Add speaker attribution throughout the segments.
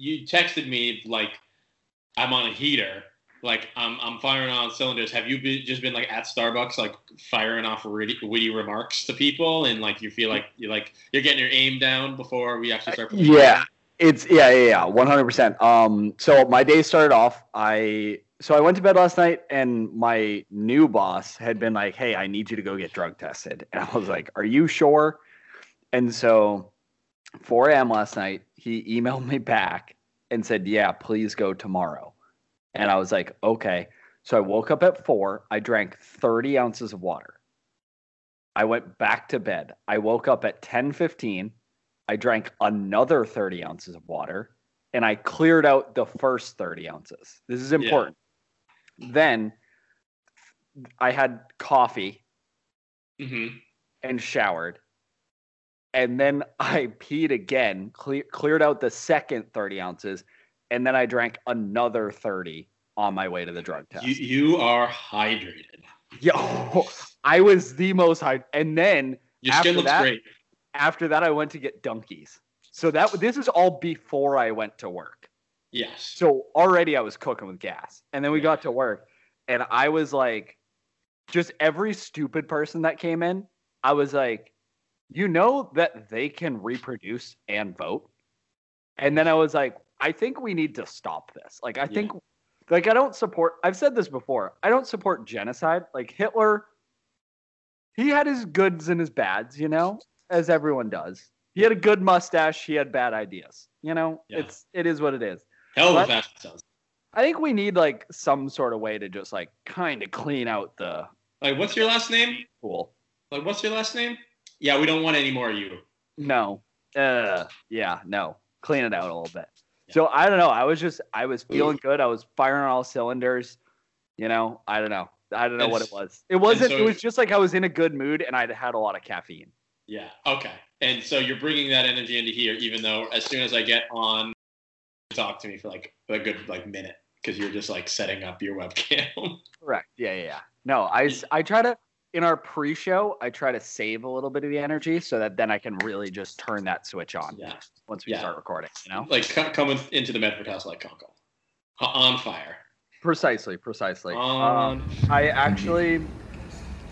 Speaker 1: you texted me like I'm on a heater, like I'm I'm firing on cylinders. Have you been, just been like at Starbucks, like firing off witty, witty remarks to people, and like you feel like you're like you're getting your aim down before we actually start? playing?
Speaker 2: Yeah, it's yeah, yeah, yeah, one hundred percent. Um, so my day started off. I so I went to bed last night, and my new boss had been like, "Hey, I need you to go get drug tested," and I was like, "Are you sure?" And so, 4 a.m. last night, he emailed me back and said, "Yeah, please go tomorrow." And I was like, "Okay." So I woke up at four. I drank 30 ounces of water. I went back to bed. I woke up at 10:15. I drank another 30 ounces of water, and I cleared out the first 30 ounces. This is important. Then I had coffee
Speaker 1: Mm-hmm.
Speaker 2: and showered. And then I peed again, cle- cleared out the second 30 ounces, and then I drank another 30 on my way to the drug test.
Speaker 1: You you are hydrated.
Speaker 2: Yo, I was the most high. And then
Speaker 1: Your
Speaker 2: After
Speaker 1: skin looks
Speaker 2: that-
Speaker 1: great.
Speaker 2: after that, I went to get donkeys. So that this is all before I went to work.
Speaker 1: Yes.
Speaker 2: So already I was cooking with gas. And then we
Speaker 1: Yeah.
Speaker 2: got to work and I was like just every stupid person that came in, I was like, you know that they can reproduce and vote. And then I was like, I think we need to stop this. Like I think like I don't support I've said this before. I don't support genocide. Like Hitler he had his goods and his bads, you know, as everyone does. He had a good mustache, he had bad ideas. You know,
Speaker 1: Yeah.
Speaker 2: it's it is what it is.
Speaker 1: Hell of a
Speaker 2: What?
Speaker 1: fashion sense.
Speaker 2: I think we need like some sort of way to just like kind of clean out the
Speaker 1: Like, what's your last name?
Speaker 2: Cool.
Speaker 1: Like, what's your last name? Yeah, we don't want any more of you.
Speaker 2: No. Uh yeah, no. Clean it out a little bit.
Speaker 1: Yeah.
Speaker 2: So I don't know. I was just I was feeling good. I was firing on all cylinders. You know, I don't know. I don't know what it was. It wasn't
Speaker 1: so-
Speaker 2: it was just like I was in a good mood and I'd had a lot of caffeine.
Speaker 1: Yeah. Okay. And so you're bringing that energy into here, even though as soon as I get on, talk to me for like a good like minute because you're just like setting up your webcam.
Speaker 2: Correct. Yeah, yeah, yeah. No, I try to in our pre-show, I try to save a little bit of the energy so that then I can really just turn that switch on
Speaker 1: yeah.
Speaker 2: once we
Speaker 1: Yeah.
Speaker 2: start recording, you know?
Speaker 1: Like co- coming into the Medford house like Conkle. On fire.
Speaker 2: Precisely, precisely.
Speaker 1: On
Speaker 2: Um, I actually.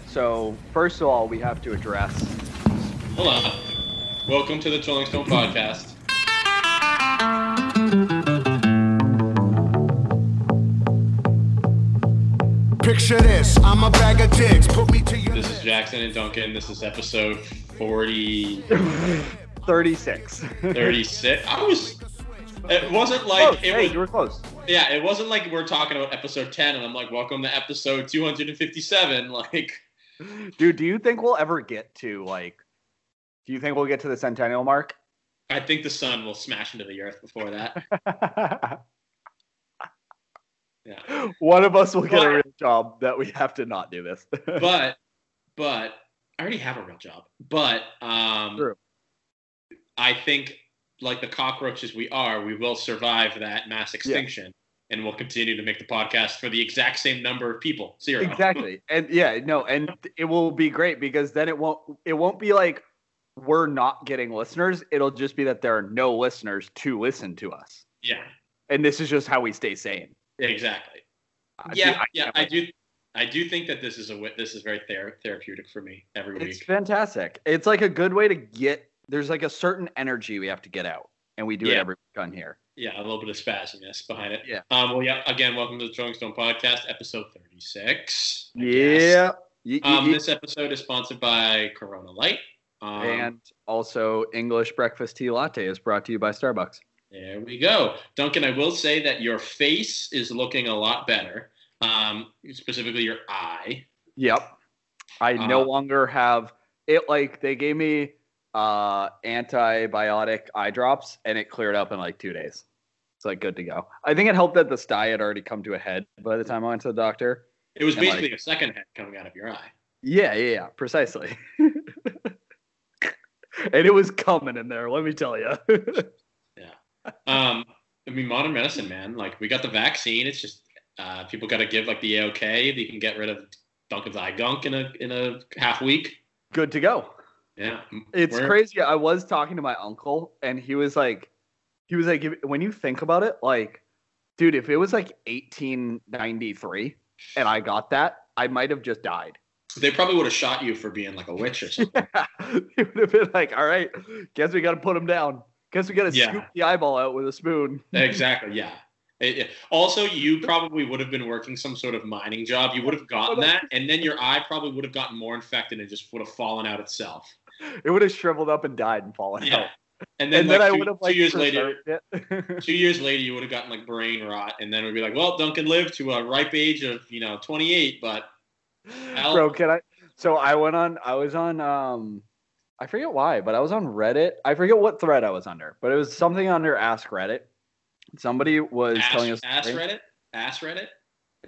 Speaker 2: So first of all, we have to address.
Speaker 1: Hold on. Welcome to the Rolling Stone podcast.
Speaker 3: Picture this, I'm a bag of dicks. Put me to your
Speaker 1: This is Jackson and Duncan. This is episode 40,
Speaker 2: 36.
Speaker 1: 36. I was. It wasn't
Speaker 2: Close.
Speaker 1: like it
Speaker 2: hey,
Speaker 1: was.
Speaker 2: you were close.
Speaker 1: Yeah, it wasn't like we're talking about episode 10 and I'm like, welcome to episode 257. Like,
Speaker 2: Dude, do you think we'll ever get to like? Do you think we'll get to the centennial mark?
Speaker 1: I think the sun will smash into the earth before that. Yeah.
Speaker 2: One of us will get a real job that we have to not do this.
Speaker 1: But, but I already have a real job. But, um,
Speaker 2: True.
Speaker 1: I think like the cockroaches we are, we will survive that mass extinction. And we'll continue to make the podcast for the exact same number of people. Zero.
Speaker 2: exactly and yeah no and it will be great because then it won't it won't be like we're not getting listeners it'll just be that there are no listeners to listen to us
Speaker 1: Yeah.
Speaker 2: and this is just how we stay sane
Speaker 1: Exactly.
Speaker 2: I
Speaker 1: yeah.
Speaker 2: do- I
Speaker 1: yeah. I do. I do think that this is a this is very ther- therapeutic for me every week.
Speaker 2: it's fantastic it's like a good way to get there's like a certain energy we have to get out and we do it every week on here
Speaker 1: Yeah, a little bit of spazziness behind it.
Speaker 2: Yeah.
Speaker 1: Um. Well, yeah. Again, welcome to the Throwing Stone Podcast, episode thirty-six. I
Speaker 2: yeah Ye- ye-
Speaker 1: Um. This episode is sponsored by Corona Light. Um,
Speaker 2: and also english breakfast tea latte is brought to you by starbucks
Speaker 1: There we go. Duncan, I will say that your face is looking a lot better. Um, specifically your eye.
Speaker 2: Yep. I no
Speaker 1: Uh,
Speaker 2: longer have it like they gave me uh antibiotic eye drops and it cleared up in like 2 days. It's like good to go. I think it helped that this sty had already come to a head by the time I went to the doctor.
Speaker 1: It was
Speaker 2: And, like-
Speaker 1: basically a second head coming out of your eye.
Speaker 2: Yeah, yeah, yeah, precisely. and it was coming in there, let me tell you.
Speaker 1: Um, I mean, modern medicine, man. Like we got the vaccine. It's just uh, people got to give like the AOK. They can get rid of Duncan's eye gunk in a in a half week.
Speaker 2: good to go.
Speaker 1: Yeah,
Speaker 2: It's
Speaker 1: We're-
Speaker 2: crazy. I was talking to my uncle and he was like he was like, when you think about it, like, dude, if it was like 1893 and I got that, I might have just died.
Speaker 1: They probably would have shot you for being like a witch or something.
Speaker 2: it would have been like, all right, guess we got to put him down. Guess we got to
Speaker 1: Yeah.
Speaker 2: scoop the eyeball out with a spoon.
Speaker 1: exactly. Yeah. It- it- also, you probably would have been working some sort of mining job. You would have gotten that, and then your eye probably would have gotten more infected and just would have fallen out itself.
Speaker 2: It would have shriveled up and died and fallen
Speaker 1: Yeah.
Speaker 2: out.
Speaker 1: And then,
Speaker 2: And then
Speaker 1: like,
Speaker 2: I
Speaker 1: two,
Speaker 2: would have
Speaker 1: two
Speaker 2: like
Speaker 1: years later, two years later, you would have gotten like brain rot, and then it would be like, well, Duncan lived to a ripe age of you know 28, but Al-
Speaker 2: Bro, can I? So I went on. I was on. Um, I forget why, but I was on Reddit. I forget what thread I was under, but it was something under Ask Reddit. Somebody was
Speaker 1: ass,
Speaker 2: telling us.
Speaker 1: Ask Reddit, Ask Reddit.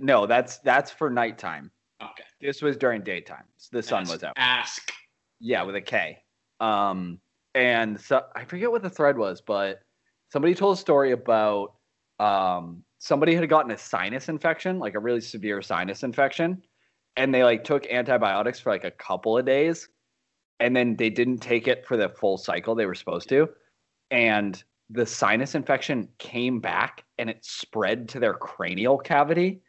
Speaker 2: No, that's that's for nighttime.
Speaker 1: Okay,
Speaker 2: This was during daytime. The sun
Speaker 1: Ask-
Speaker 2: was out.
Speaker 1: Ask.
Speaker 2: Yeah, with a K. Um, and so I forget what the thread was, but somebody told a story about um somebody had gotten a sinus infection, like a really severe sinus infection, and they like took antibiotics for like a couple of days, and then they didn't take it for the full cycle they were supposed to, and the sinus infection came back and it spread to their cranial cavity,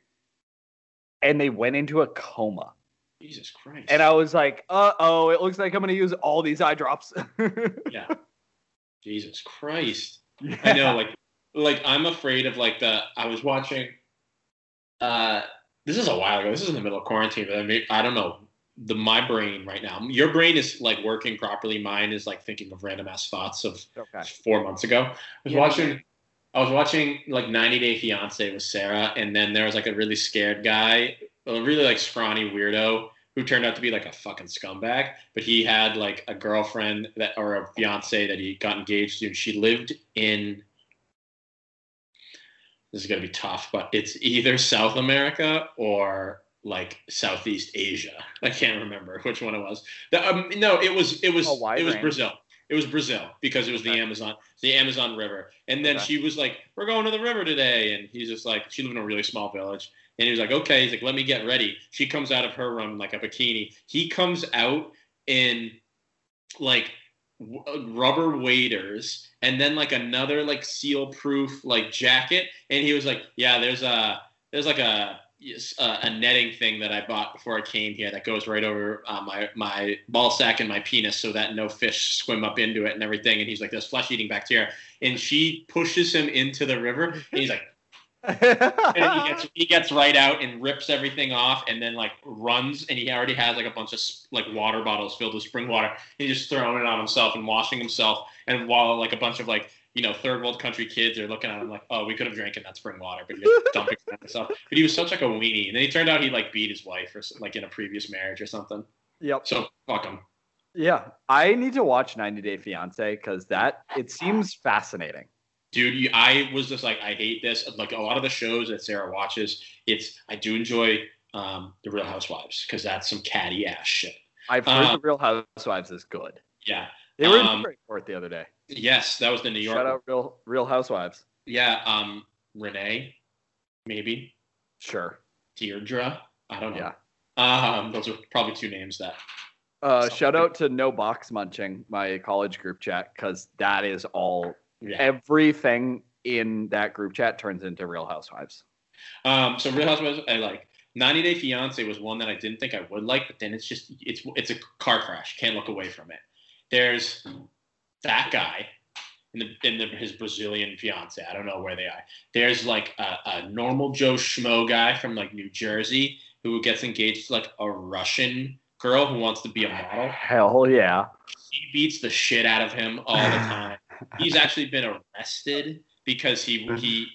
Speaker 2: and they went into a coma.
Speaker 1: Jesus Christ.
Speaker 2: And I was like, uh oh, it looks like I'm gonna use all these eye drops.
Speaker 1: yeah. Jesus Christ. I know, like, like I'm afraid of like the. I was watching. Uh, this is a while ago. This is in the middle of quarantine, but I mean, I don't know. The my brain right now. Your brain is like working properly. Mine is like thinking of random ass thoughts of
Speaker 2: Okay.
Speaker 1: four months ago. I was
Speaker 2: Yeah.
Speaker 1: watching. I was watching like 90 Day Fiance with Sarah, and then there was like a really scared guy, a really like scrawny weirdo who turned out to be like a fucking scumbag. But he had like a girlfriend that or a fiance that he got engaged to, and she lived in. This is gonna be tough, but it's either South America or like Southeast Asia. I can't remember which one it was. The, um, no, it was it was
Speaker 2: A
Speaker 1: it was
Speaker 2: range.
Speaker 1: Brazil. It was Brazil because it was the Amazon, the Amazon River. And then
Speaker 2: Okay.
Speaker 1: she was like, "We're going to the river today," and he's just like, she lived in a really small village, and he was like, "Okay." He's like, "Let me get ready." She comes out of her room like a bikini. He comes out in like w- uh, rubber waders and then like another like seal proof like jacket and he was like yeah there's a there's like a uh, a netting thing that I bought before I came here that goes right over uh, my my ball sack and my penis so that no fish swim up into it and everything. And he's like there's flesh eating bacteria. And she pushes him into the river and he's like and he gets he gets right out and rips everything off and then like runs. And he already has like a bunch of like water bottles filled with spring water. He's just throwing it on himself and washing himself. And while like a bunch of like you know third world country kids are looking at him like oh we could have drank in that spring water but you're dumping it himself. But he was such like a weenie. And then he turned out he like beat his wife or like in a previous marriage or something.
Speaker 2: Yep.
Speaker 1: so fuck him.
Speaker 2: Yeah, I need to watch 90 Day Fiance because that it seems fascinating.
Speaker 1: dude i was just like i hate this. Like a lot of the shows that sarah watches it's i do enjoy um the real housewives because that's some catty ass shit.
Speaker 2: I've heard
Speaker 1: Uh,
Speaker 2: the Real Housewives is good.
Speaker 1: yeah
Speaker 2: They were
Speaker 1: um,
Speaker 2: in Newburyport the other day.
Speaker 1: yes that was the new york
Speaker 2: Shout out Real Real Housewives.
Speaker 1: yeah um renee maybe
Speaker 2: Sure.
Speaker 1: deirdre i don't know
Speaker 2: Yeah.
Speaker 1: um those are probably two names that
Speaker 2: Uh, shout out to No Box Munching, my college group chat, because that is all.
Speaker 1: yeah
Speaker 2: Everything in that group chat turns into Real Housewives.
Speaker 1: Um, so Real Housewives, I like. 90 Day Fiance was one that I didn't think I would like, but then it's just it's it's a car crash. Can't look away from it. There's that guy in the in the, his Brazilian fiance. I don't know where they are. There's like a, a normal Joe schmo guy from like New Jersey who gets engaged to like a Russian girl who wants to be a model.
Speaker 2: Hell yeah.
Speaker 1: He beats the shit out of him all the time. He's actually been arrested because he he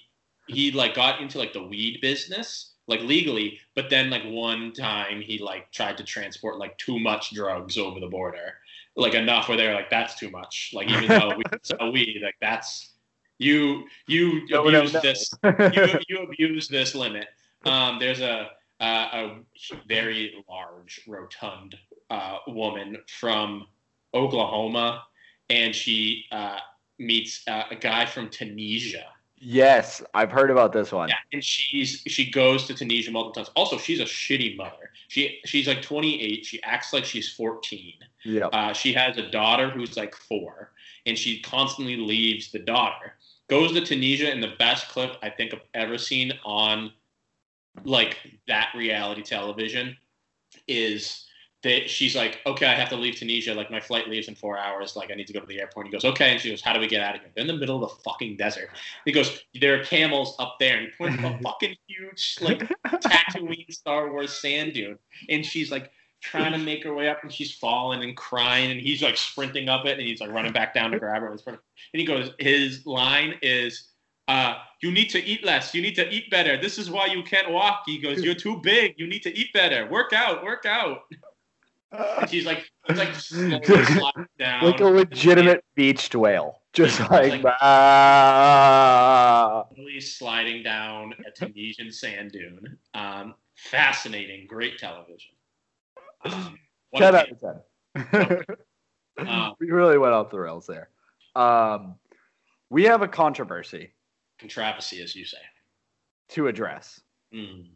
Speaker 1: he like got into like the weed business like legally, but then like one time he like tried to transport like too much drugs over the border, like enough where they're like that's too much. Like even though we can sell weed, like that's you you
Speaker 2: No, no,
Speaker 1: abuse
Speaker 2: no.
Speaker 1: this you, you abuse this limit. Um, there's a, a a very large, rotund uh, woman from Oklahoma, and she uh, meets uh, a guy from Tunisia.
Speaker 2: Yes, I've heard about this one.
Speaker 1: Yeah, and she's she goes to Tunisia multiple times. Also, she's a shitty mother. She she's like 28. She acts like she's 14.
Speaker 2: Yeah.
Speaker 1: Uh, she has a daughter who's like four, and she constantly leaves the daughter. goes to Tunisia, and the best clip I think I've ever seen on like that reality television is that she's like, okay, I have to leave Tunisia. Like my flight leaves in four hours. Like I need to go to the airport. And he goes, okay. And she goes, how do we get out of here? They're in the middle of the fucking desert. He goes, there are camels up there. And he points to a fucking huge like Tatooine Star Wars sand dune. And she's like trying to make her way up, and she's falling and crying. And he's like sprinting up it, and he's like running back down to grab her. And he goes, his line is. Uh, you need to eat less. You need to eat better. This is why you can't walk. He goes, You're too big. You need to eat better. Work out. Work out. And she's like, she's like slowly down.
Speaker 2: like a legitimate beached whale, just like,
Speaker 1: Like-
Speaker 2: ah.
Speaker 1: sliding down a Tunisian sand dune. Um, fascinating, great television. Um,
Speaker 2: ten out of ten.
Speaker 1: Um,
Speaker 2: we really went off the rails there. Um, we have a controversy
Speaker 1: controversy, as you say.
Speaker 2: to address.
Speaker 1: Mm.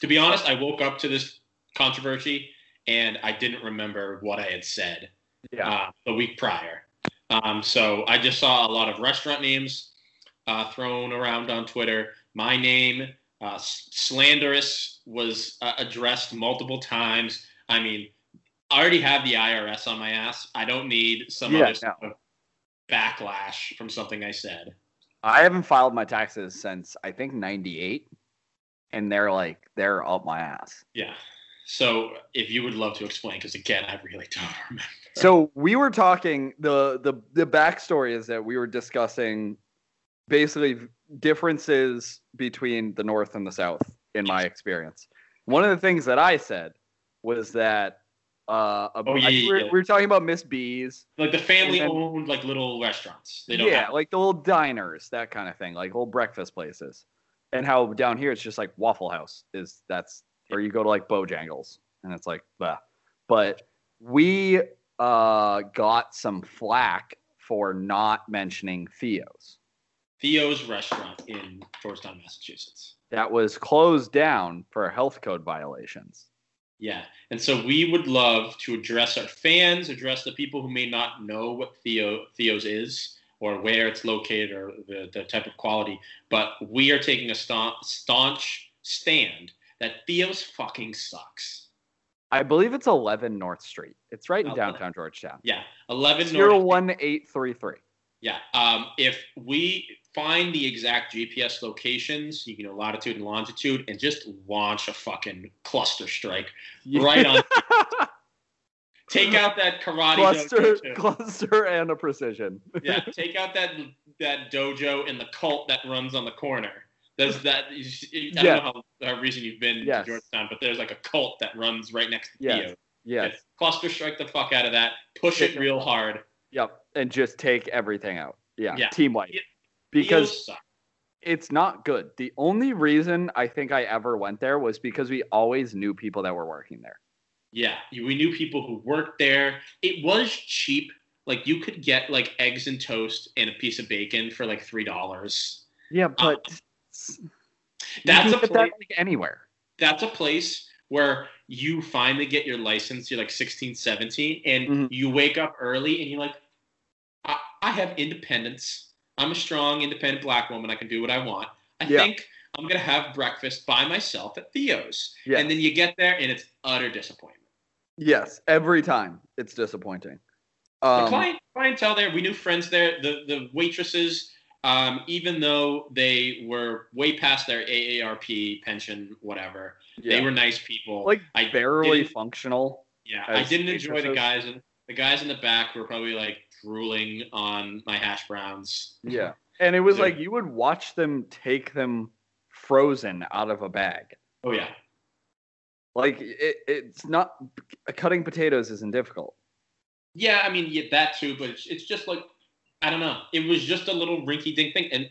Speaker 1: To be honest, I woke up to this controversy and I didn't remember what I had said
Speaker 2: Yeah,
Speaker 1: uh, the week prior. Um, so I just saw a lot of restaurant names uh, thrown around on Twitter. My name, uh, slanderous, was uh, addressed multiple times. I mean, I already have the IRS on my ass. I don't need some
Speaker 2: Yeah,
Speaker 1: other of backlash from something I said.
Speaker 2: I haven't filed my taxes since I think '98, and they're like they're up my ass.
Speaker 1: Yeah. So if you would love to explain, because again, I really don't remember.
Speaker 2: So we were talking the the the backstory is that we were discussing basically differences between the North and the South in my experience. One of the things that I said was that uh,
Speaker 1: Oh, yeah,
Speaker 2: we, were,
Speaker 1: yeah.
Speaker 2: we were talking about Miss B's.
Speaker 1: Like the family-owned like little restaurants. They don't
Speaker 2: yeah,
Speaker 1: have
Speaker 2: like the little diners, that kind of thing, like little breakfast places. And how down here it's just like Waffle House is that's or you go to like Bojangles and it's like. But we uh got some flack for not mentioning Theo's.
Speaker 1: Theo's restaurant in Georgetown, Massachusetts.
Speaker 2: That was closed down for health code violations.
Speaker 1: Yeah. And so we would love to address our fans, address the people who may not know what Theo Theo's is or where it's located or the, the type of quality. But we are taking a staunch, staunch stand that Theo's fucking sucks.
Speaker 2: I believe it's 11 North Street. It's right in
Speaker 1: Oh,
Speaker 2: downtown Georgetown.
Speaker 1: Yeah. 11
Speaker 2: Zero
Speaker 1: North.
Speaker 2: one eight three three.
Speaker 1: Yeah. Um, if we find the exact GPS locations, you know, latitude and longitude, and just launch a fucking cluster strike right on. Take out that karate
Speaker 2: cluster,
Speaker 1: dojo.
Speaker 2: cluster, and a precision.
Speaker 1: Yeah, take out that that dojo and the cult that runs on the corner. There's that. I don't
Speaker 2: Yeah.
Speaker 1: know how, how recent you've been
Speaker 2: Yes.
Speaker 1: to Georgetown, but there's like a cult that runs right next to
Speaker 2: Yes.
Speaker 1: Theo.
Speaker 2: yes.
Speaker 1: Just Cluster strike the fuck out of that. Push it real hard.
Speaker 2: Yep. And just take everything out. Yeah.
Speaker 1: Yeah.
Speaker 2: Team wipe. Because it's not good. The only reason I think I ever went there was because we always knew people that were working there.
Speaker 1: Yeah, we knew people who worked there. It was cheap. Like you could get like eggs and toast and a piece of bacon for like three dollars.
Speaker 2: Yeah, um, but
Speaker 1: That's
Speaker 2: you
Speaker 1: a place.
Speaker 2: that, like anywhere.
Speaker 1: That's a place where you finally get your license. You're like 16, 17, and
Speaker 2: Mhm.
Speaker 1: you wake up early and you're like, I, I have independence. I'm a strong, independent black woman. I can do what I want. I
Speaker 2: Yeah.
Speaker 1: think I'm gonna have breakfast by myself at Theo's. And then you get there and it's utter disappointment.
Speaker 2: Yes, every time it's disappointing.
Speaker 1: the
Speaker 2: Um,
Speaker 1: client clientele there, we knew friends there. The the waitresses, um, even though they were way past their AARP pension, whatever,
Speaker 2: yeah.
Speaker 1: they were nice people.
Speaker 2: like
Speaker 1: I
Speaker 2: barely functional.
Speaker 1: yeah, I didn't enjoy the guys in the guys in the back were probably like drooling on my hash browns.
Speaker 2: Yeah. And it was
Speaker 1: Yeah.
Speaker 2: like you would watch them take them frozen out of a bag.
Speaker 1: Oh yeah,
Speaker 2: Like it, it's not cutting potatoes isn't difficult.
Speaker 1: yeah. I mean, yeah, that too, but it's, it's just like I don't know. It was just a little rinky dink thing, and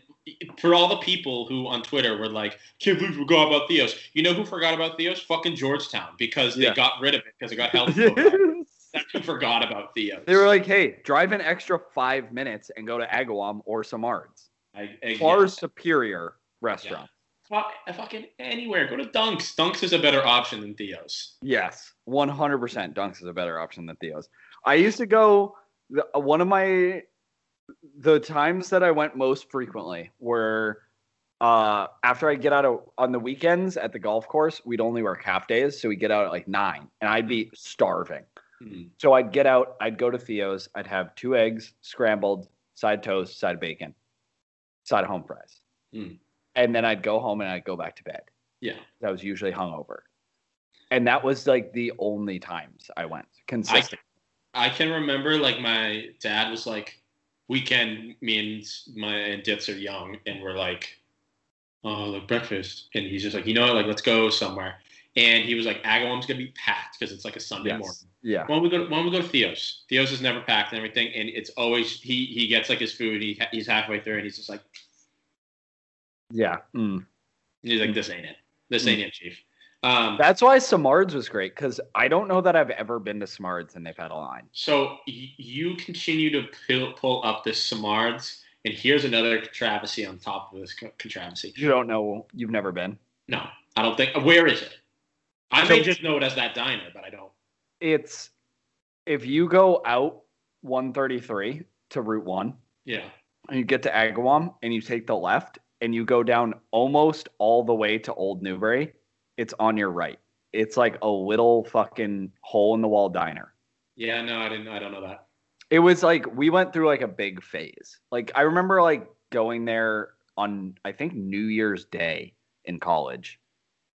Speaker 1: for all the people who on Twitter were like, "Can't believe we forgot about Theos," you know who forgot about Theos? Fucking Georgetown, because they
Speaker 2: Yeah.
Speaker 1: got rid of it because it got health. That's who forgot about Theos.
Speaker 2: They were like, "Hey, drive an extra five minutes and go to Agawam or Samards.
Speaker 1: I, I,
Speaker 2: Far
Speaker 1: yeah.
Speaker 2: superior restaurant."
Speaker 1: Fuck- fucking anywhere. Go to Dunks. Dunks is a better option than Theos.
Speaker 2: Yes, one hundred percent. Dunks is a better option than Theo's. I used to go. Uh, one of my the times that I went most frequently were uh, after I get out of on the weekends at the golf course. We'd only work half days, so we get out at like nine, and I'd be starving.
Speaker 1: Hmm.
Speaker 2: So I'd get out, I'd go to Theo's, I'd have two eggs, scrambled, side toast, side bacon, side home fries.
Speaker 1: Mm.
Speaker 2: And then I'd go home and I'd go back to bed.
Speaker 1: Yeah.
Speaker 2: I was usually hungover. And that was like the only times I went consistent.
Speaker 1: I can remember like my dad was like, weekend means my and Dits are young, and we're like, oh, like breakfast, and he's just like, you know what, like let's go somewhere, and he was like, Agawam's gonna be packed because it's like a Sunday
Speaker 2: Yes.
Speaker 1: morning.
Speaker 2: Yeah.
Speaker 1: Why don't we go? Why don't we go to Theo's? Theo's is never packed and everything, and it's always he he gets like his food. He he's halfway through, and he's just like
Speaker 2: Yeah. Mm.
Speaker 1: he's like this ain't it. This ain't it, Chief. Um,
Speaker 2: That's why Samards was great because I don't know that I've ever been to Samards and they've had a line.
Speaker 1: so y- you continue to pull, pull up this Samards, and here's another controversy on top of this controversy.
Speaker 2: You don't know, you've never been.
Speaker 1: No, I don't think. Where is it? I may just know it as that diner, but I don't.
Speaker 2: It's if you go out 133 to Route 1
Speaker 1: Yeah.
Speaker 2: and you get to Agawam and you take the left and you go down almost all the way to Old Newbury, it's on your right. It's like a little fucking hole in the wall diner.
Speaker 1: Yeah. No, I didn't. I don't know that.
Speaker 2: It was like we went through like a big phase. Like I remember like going there on I think New Year's Day in college.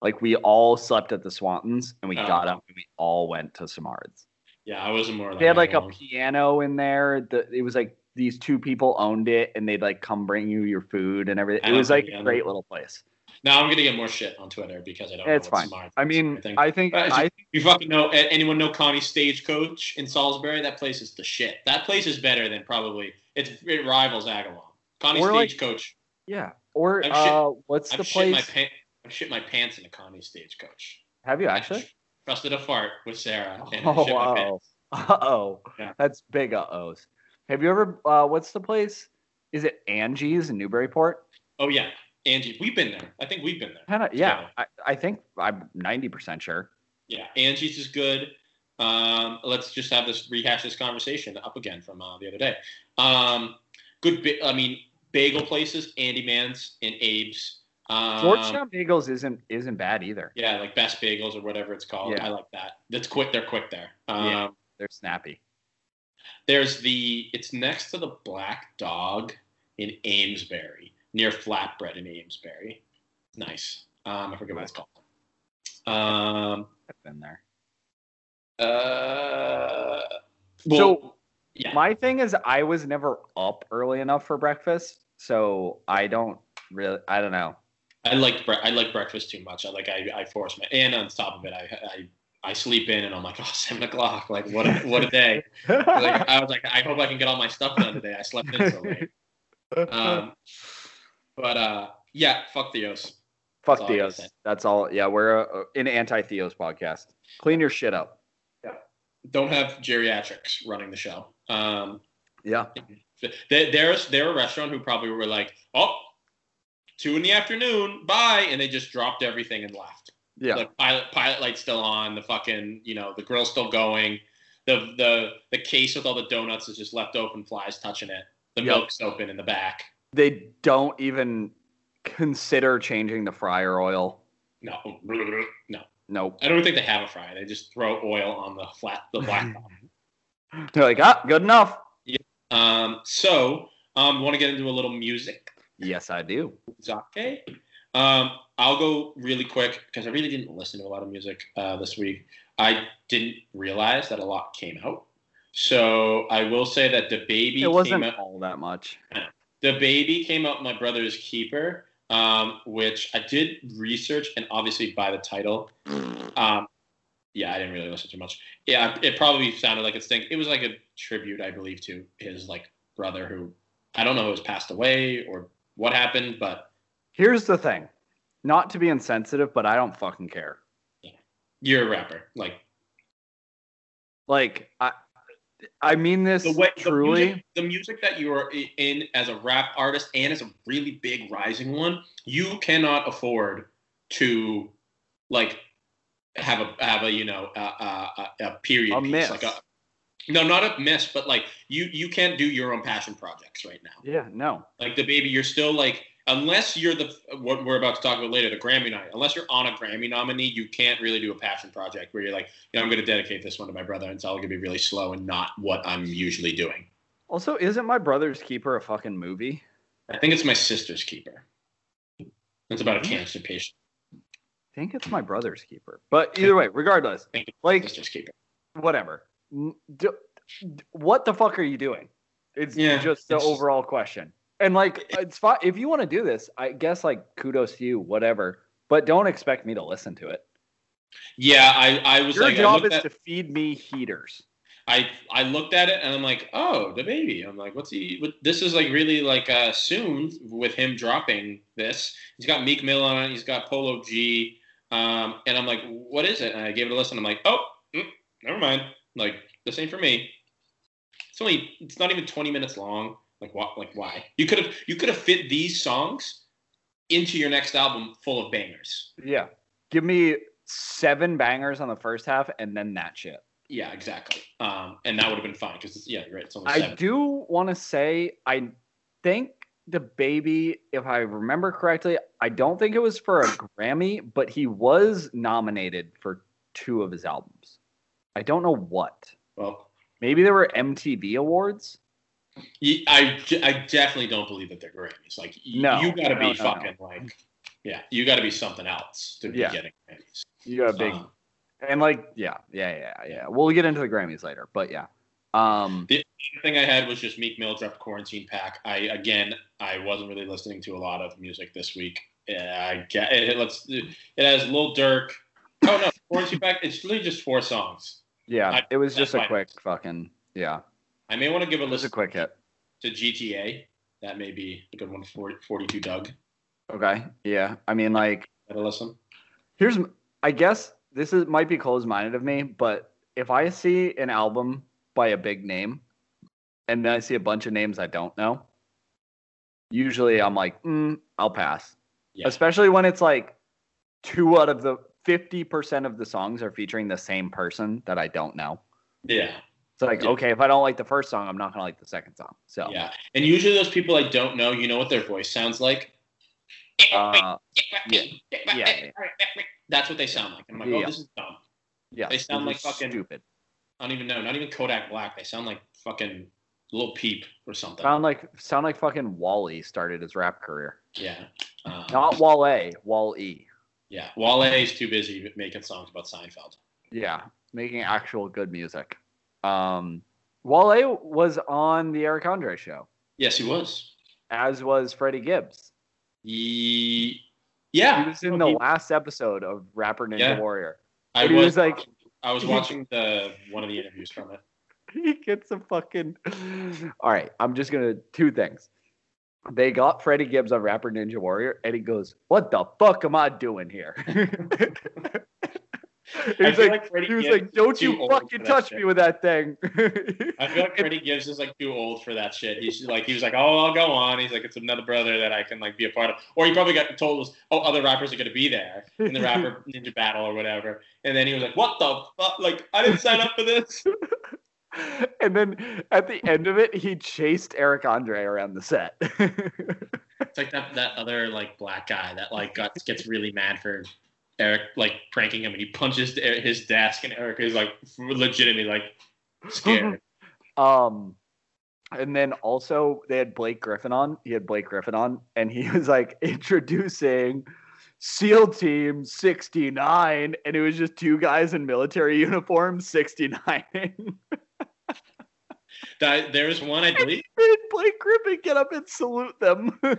Speaker 2: Like we all slept at the Swantons and we
Speaker 1: Oh.
Speaker 2: got up and we all went to Samards.
Speaker 1: Yeah, I wasn't more.
Speaker 2: They had like a piano in there. The, it was like these two people owned it and they'd like come bring you your food and everything. It was like a great little place.
Speaker 1: Now I'm gonna get more shit on Twitter because I don't.
Speaker 2: It's fine.
Speaker 1: Smart
Speaker 2: I mean. I think I
Speaker 1: You fucking know? Anyone know Connie Stagecoach in Salisbury? That place is the shit. That place is better than probably it's it rivals Agawam. Connie
Speaker 2: Or, like,
Speaker 1: Stagecoach.
Speaker 2: yeah. Or
Speaker 1: shit-
Speaker 2: uh, what's
Speaker 1: I've
Speaker 2: the
Speaker 1: shit my
Speaker 2: place?
Speaker 1: pants. I've shit my pants in a Connie Stagecoach.
Speaker 2: Have you
Speaker 1: I
Speaker 2: actually?
Speaker 1: tr- Trusted a fart with Sarah. And
Speaker 2: Oh
Speaker 1: shit
Speaker 2: wow. Uh oh.
Speaker 1: Yeah.
Speaker 2: That's big uh ohs. Have you ever uh what's the place? Is it Angie's in Newburyport?
Speaker 1: Oh yeah, Angie. We've been there. I think we've been there.
Speaker 2: Kinda yeah. I, I think I'm ninety percent sure.
Speaker 1: Yeah, Angie's is good. Um, let's just have this rehash this conversation up again from uh, the other day. Um, good. Ba- I mean, bagel places, Andy Man's and Abe's. Um,
Speaker 2: Georgetown Bagels isn't isn't bad either.
Speaker 1: Yeah, like Best Bagels or whatever it's called.
Speaker 2: Yeah.
Speaker 1: I like that. That's quick. They're quick there. Um,
Speaker 2: Yeah. They're snappy.
Speaker 1: There's the. It's next to the Black Dog in Amesbury, near Flatbread in Amesbury. Nice. Um, I forget what it's called. Um.
Speaker 2: I've been there.
Speaker 1: Uh. Well,
Speaker 2: so
Speaker 1: yeah.
Speaker 2: my thing is I was never up early enough for breakfast, so I don't really I don't know.
Speaker 1: I like bre- I like breakfast too much. I like I, I force my and on top of it, I, I I sleep in and I'm like, oh, seven o'clock. Like what a, what a day. Like I was like, I hope I can get all my stuff done today. I slept in so late. Um, but uh, yeah, fuck Theos.
Speaker 2: Fuck
Speaker 1: that's all
Speaker 2: Theos.
Speaker 1: say.
Speaker 2: That's all. Yeah, we're uh, an anti Theos podcast. Clean your shit up. Yeah.
Speaker 1: Don't have geriatrics running the show. Um,
Speaker 2: Yeah.
Speaker 1: they, they're they're a restaurant who probably were like, oh, two in the afternoon, bye, and they just dropped everything and left.
Speaker 2: Yeah.
Speaker 1: the pilot pilot light's still on the fucking you know the grill's still going the the the case with all the donuts is just left open flies touching it the
Speaker 2: Yep.
Speaker 1: milk's open in the back
Speaker 2: They don't even consider changing the fryer oil.
Speaker 1: no no
Speaker 2: Nope.
Speaker 1: i don't think they have a fryer they just throw oil on the flat the black top.
Speaker 2: They're like, ah, good enough. Yeah.
Speaker 1: um so um want to get into a little music
Speaker 2: Yes, I do.
Speaker 1: Zake. Um, I'll go really quick because I really didn't listen to a lot of music uh, this week. I didn't realize that a lot came out. So I will say that the baby
Speaker 2: It wasn't
Speaker 1: came out.
Speaker 2: all that much.
Speaker 1: The baby came out my brother's keeper, um, which I did research and obviously by the title. Um, yeah, I didn't really listen too much. Yeah, it probably sounded like it's stink. It was like a tribute, I believe, to his like brother who I don't know who has passed away or what happened, but
Speaker 2: Here's the thing. Not to be insensitive, but I don't fucking care.
Speaker 1: you're a rapper. Like
Speaker 2: Like I I mean this
Speaker 1: the way
Speaker 2: truly.
Speaker 1: the music, the music that you are in as a rap artist and as a really big rising one, you cannot afford to like have a have a you know a, a, a- period
Speaker 2: A
Speaker 1: piece
Speaker 2: miss.
Speaker 1: like a No, not a miss, but like you you can't do your own passion projects right now.
Speaker 2: Yeah, no.
Speaker 1: Like the baby, you're still like unless you're the what we're about to talk about later, the Grammy night. Unless you're on a Grammy nominee, you can't really do a passion project where you're like, you know, I'm going to dedicate this one to my brother, and it's all going to be really slow and not what I'm usually doing.
Speaker 2: Also, isn't my brother's keeper a fucking movie?
Speaker 1: I think it's my sister's keeper. It's about a cancer patient.
Speaker 2: I think it's my brother's keeper. But either way, regardless,
Speaker 1: I think it's
Speaker 2: like
Speaker 1: sister's keeper.
Speaker 2: whatever. Do- what the fuck are you doing? It's
Speaker 1: Yeah,
Speaker 2: just the
Speaker 1: it's-
Speaker 2: overall question. And like, it's fine if you want to do this. I guess like kudos to you, whatever. But don't expect me to listen to it.
Speaker 1: Yeah, I, I was
Speaker 2: Your
Speaker 1: like, I
Speaker 2: job
Speaker 1: looked,
Speaker 2: is
Speaker 1: at,
Speaker 2: to feed me heaters.
Speaker 1: I I looked at it and I'm like, oh, the baby. I'm like, what's he? What, this is like really like uh, soon with him dropping this. He's got Meek Mill on it. He's got Polo G. Um, and I'm like, what is it? And I gave it a listen. I'm like, oh, mm, never mind. Like this ain't for me. It's only. It's not even 20 minutes long. Like what? Like why? You could have you could have fit these songs into your next album full of bangers.
Speaker 2: Yeah. Give me seven bangers on the first half and then that shit.
Speaker 1: Yeah, exactly. Um, and that would have been fine because yeah, you're right. It's only
Speaker 2: I
Speaker 1: seven.
Speaker 2: do want to say, I think the baby, if I remember correctly, I don't think it was for a Grammy, but he was nominated for two of his albums. I don't know what.
Speaker 1: Well,
Speaker 2: Maybe there were MTV awards.
Speaker 1: I, I definitely don't believe that they're Grammys. Like
Speaker 2: No,
Speaker 1: you got to
Speaker 2: no,
Speaker 1: be
Speaker 2: no,
Speaker 1: fucking like, yeah, you got to be something else to be
Speaker 2: Yeah.
Speaker 1: getting Grammys.
Speaker 2: You got a big
Speaker 1: Um,
Speaker 2: and like yeah, yeah, yeah, yeah. We'll get into the Grammys later, but yeah. Um
Speaker 1: the thing I had was just Meek Mill dropped Quarantine Pack. I again, I wasn't really listening to a lot of music this week. I get it. Let's. It has Lil Durk. Oh no, Quarantine Pack. It's really just four songs.
Speaker 2: yeah,
Speaker 1: I-
Speaker 2: it was just a quick fucking yeah.
Speaker 1: I may want to give a
Speaker 2: was a quick hit.
Speaker 1: to GTA. That may be a good one for 42 Dugg.
Speaker 2: Okay. Yeah. I mean like
Speaker 1: Let a listen.
Speaker 2: here's I guess this is might be closed minded of me, but if I see an album by a big name and then I see a bunch of names I don't know, usually I'm like, mm, I'll pass.
Speaker 1: Yeah.
Speaker 2: Especially when it's like two out of the 50% of the songs are featuring the same person that I don't know.
Speaker 1: Yeah.
Speaker 2: It's like,
Speaker 1: Yeah.
Speaker 2: okay, if I don't like the first song, I'm not going to like the second song. So,
Speaker 1: Yeah. And usually those people I don't know, you know what their voice sounds like?
Speaker 2: uh, yeah, yeah.
Speaker 1: That's what they sound like. I'm like, oh, this is dumb.
Speaker 2: yeah.
Speaker 1: They sound like fucking-
Speaker 2: stupid.
Speaker 1: I don't even know. Not even Kodak Black. They sound like fucking Little Peep or something.
Speaker 2: Sound like sound like fucking Wally started his rap career.
Speaker 1: yeah. Um,
Speaker 2: Not Wale, Wall E.
Speaker 1: yeah. Wale is too busy making songs about Seinfeld.
Speaker 2: Yeah, making actual good music. Um, Wale was on the Eric Andre show,
Speaker 1: Yes, he was.
Speaker 2: as was Freddie Gibbs.
Speaker 1: He, yeah.
Speaker 2: He was in the
Speaker 1: He-
Speaker 2: last episode of Rapper Ninja
Speaker 1: Yeah.
Speaker 2: Warrior.
Speaker 1: I was,
Speaker 2: was like-
Speaker 1: I was watching the one of the interviews from it.
Speaker 2: He gets a fucking. All right, I'm just gonna two things. They got Freddie Gibbs on Rapper Ninja Warrior, and he goes, "What the fuck am I doing here?" He was like,
Speaker 1: like Freddie
Speaker 2: he was
Speaker 1: Gibbs
Speaker 2: like, "Don't you fucking touch
Speaker 1: shit."
Speaker 2: me with that thing."
Speaker 1: I feel like Freddie Gibbs is like too old for that shit. He's like, he was like, oh, I'll go on. He's like, it's another brother that I can like be a part of. Or he probably got told, oh, other rappers are gonna be there in the rapper ninja battle or whatever. And then he was like, what the fuck? Like, I didn't sign up for this.
Speaker 2: and then at the end of it, he chased Eric Andre around the set.
Speaker 1: It's like that that other like black guy that like got, gets really mad for Eric like pranking him, and he punches his desk, and Eric is like legitimately like scared.
Speaker 2: um, and then also they had Blake Griffin on. He had Blake Griffin on, and he was like introducing SEAL Team 69, and it was just two guys in military uniforms 69.
Speaker 1: That there was one I believe.
Speaker 2: Made Blake Griffin get up and salute them.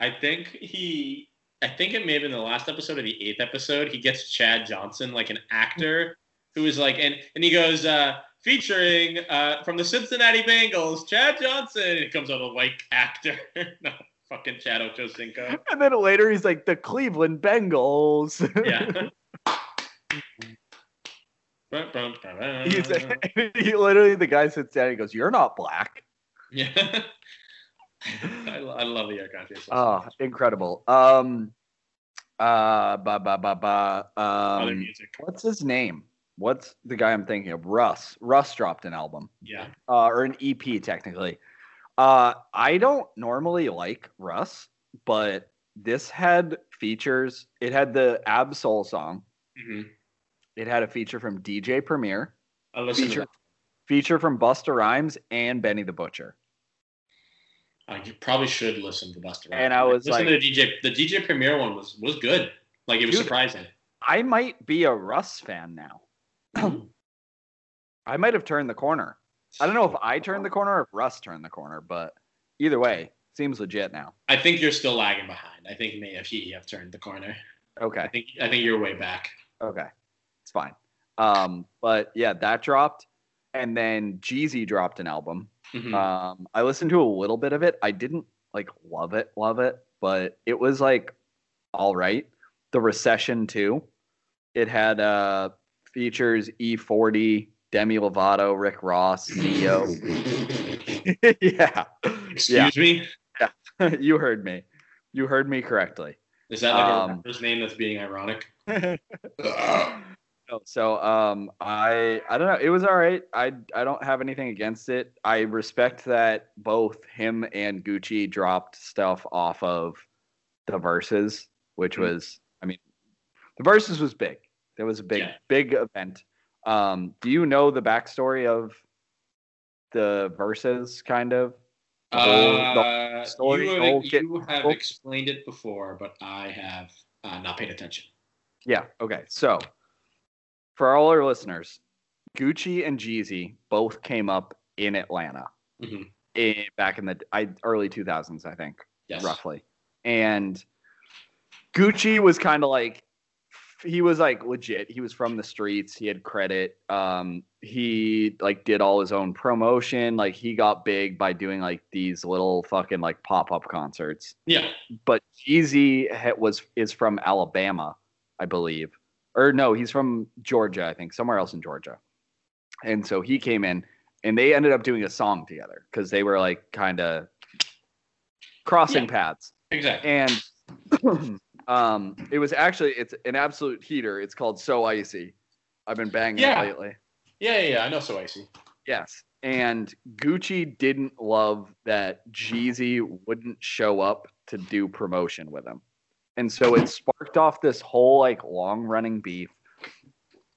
Speaker 1: I think he. I think it may have been the last episode or the eighth episode. He gets Chad Johnson, like an actor, who is like, and and he goes, uh, featuring uh, from the Cincinnati Bengals, Chad Johnson. And it comes out a white actor, no fucking Chad Ochocinco.
Speaker 2: and then later he's like the Cleveland Bengals.
Speaker 1: Yeah.
Speaker 2: He's he literally the guy sits down and he goes, "You're not black."
Speaker 1: yeah. I, I love the Country.
Speaker 2: Oh, incredible. Um, uh, ba ba ba ba.
Speaker 1: Other
Speaker 2: Um,
Speaker 1: music.
Speaker 2: what's his name? what's the guy I'm thinking of? Russ. Russ dropped an album,
Speaker 1: Yeah.
Speaker 2: uh, or an EP technically. Uh, I don't normally like Russ, but this had features. It had the Ab Soul song.
Speaker 1: hmm
Speaker 2: It had a feature from DJ Premier,
Speaker 1: I listened
Speaker 2: feature feature from Busta Rhymes and Benny the Butcher.
Speaker 1: I probably should listen to Busta.
Speaker 2: And I was
Speaker 1: listen
Speaker 2: like-
Speaker 1: to the DJ. The DJ Premier one was was good. Like it was
Speaker 2: Dude.
Speaker 1: surprising.
Speaker 2: I might be a Russ fan now. I might have turned the corner. I don't know if I turned the corner or if Russ turned the corner, but either way, seems legit now.
Speaker 1: I think you're still lagging behind. I think may have he have turned the corner.
Speaker 2: Okay.
Speaker 1: I think I think you're way back.
Speaker 2: Okay. It's fine. Um, but yeah, that dropped. And then Jeezy dropped an album.
Speaker 1: Mhm.
Speaker 2: Um, I listened to a little bit of it. I didn't like love it, love it, but it was like all right. The Recession 2. It had uh features E40, Demi Lovato, Rick Ross, Ne-Yo. yeah.
Speaker 1: Excuse me.
Speaker 2: Yeah, you heard me. You heard me correctly.
Speaker 1: Is that like a
Speaker 2: Um,
Speaker 1: rapper's name that's being ironic?
Speaker 2: No, so um I I don't know. It was all right. I I don't have anything against it. I respect that both him and Gucci dropped stuff off of the Verzuz, which
Speaker 1: Mhm.
Speaker 2: was I mean the Verzuz was big. There was a big
Speaker 1: Yeah.
Speaker 2: big event. Um do you know the backstory of the Verzuz kind of? The whole- the
Speaker 1: Uh,
Speaker 2: story,
Speaker 1: you have,
Speaker 2: kit-
Speaker 1: you have
Speaker 2: whole-
Speaker 1: explained it before, but I have uh, not paid attention.
Speaker 2: Yeah. Okay. So, for all our listeners, Gucci and Jeezy both came up in Atlanta
Speaker 1: Mhm.
Speaker 2: in, back in the I, early 2000s, I think,
Speaker 1: Yes.
Speaker 2: roughly. And Gucci was kind of like he was like legit. He was from the streets. He had credit. Um, he like did all his own promotion. Like he got big by doing like these little fucking like pop up concerts
Speaker 1: Yeah.
Speaker 2: but Jeezy was is from Alabama, I believe, or no, he's from Georgia, I think, somewhere else in Georgia. And so he came in, and they ended up doing a song together because they were like kind of crossing
Speaker 1: Yeah.
Speaker 2: paths.
Speaker 1: Exactly.
Speaker 2: And um, it was actually it's an absolute heater. It's called So Icy. I've been banging
Speaker 1: Yeah.
Speaker 2: it lately.
Speaker 1: Yeah, yeah, yeah. I know. So icy.
Speaker 2: Yes. And Gucci didn't love that Jeezy wouldn't show up to do promotion with him. And so it sparked off this whole like long running beef.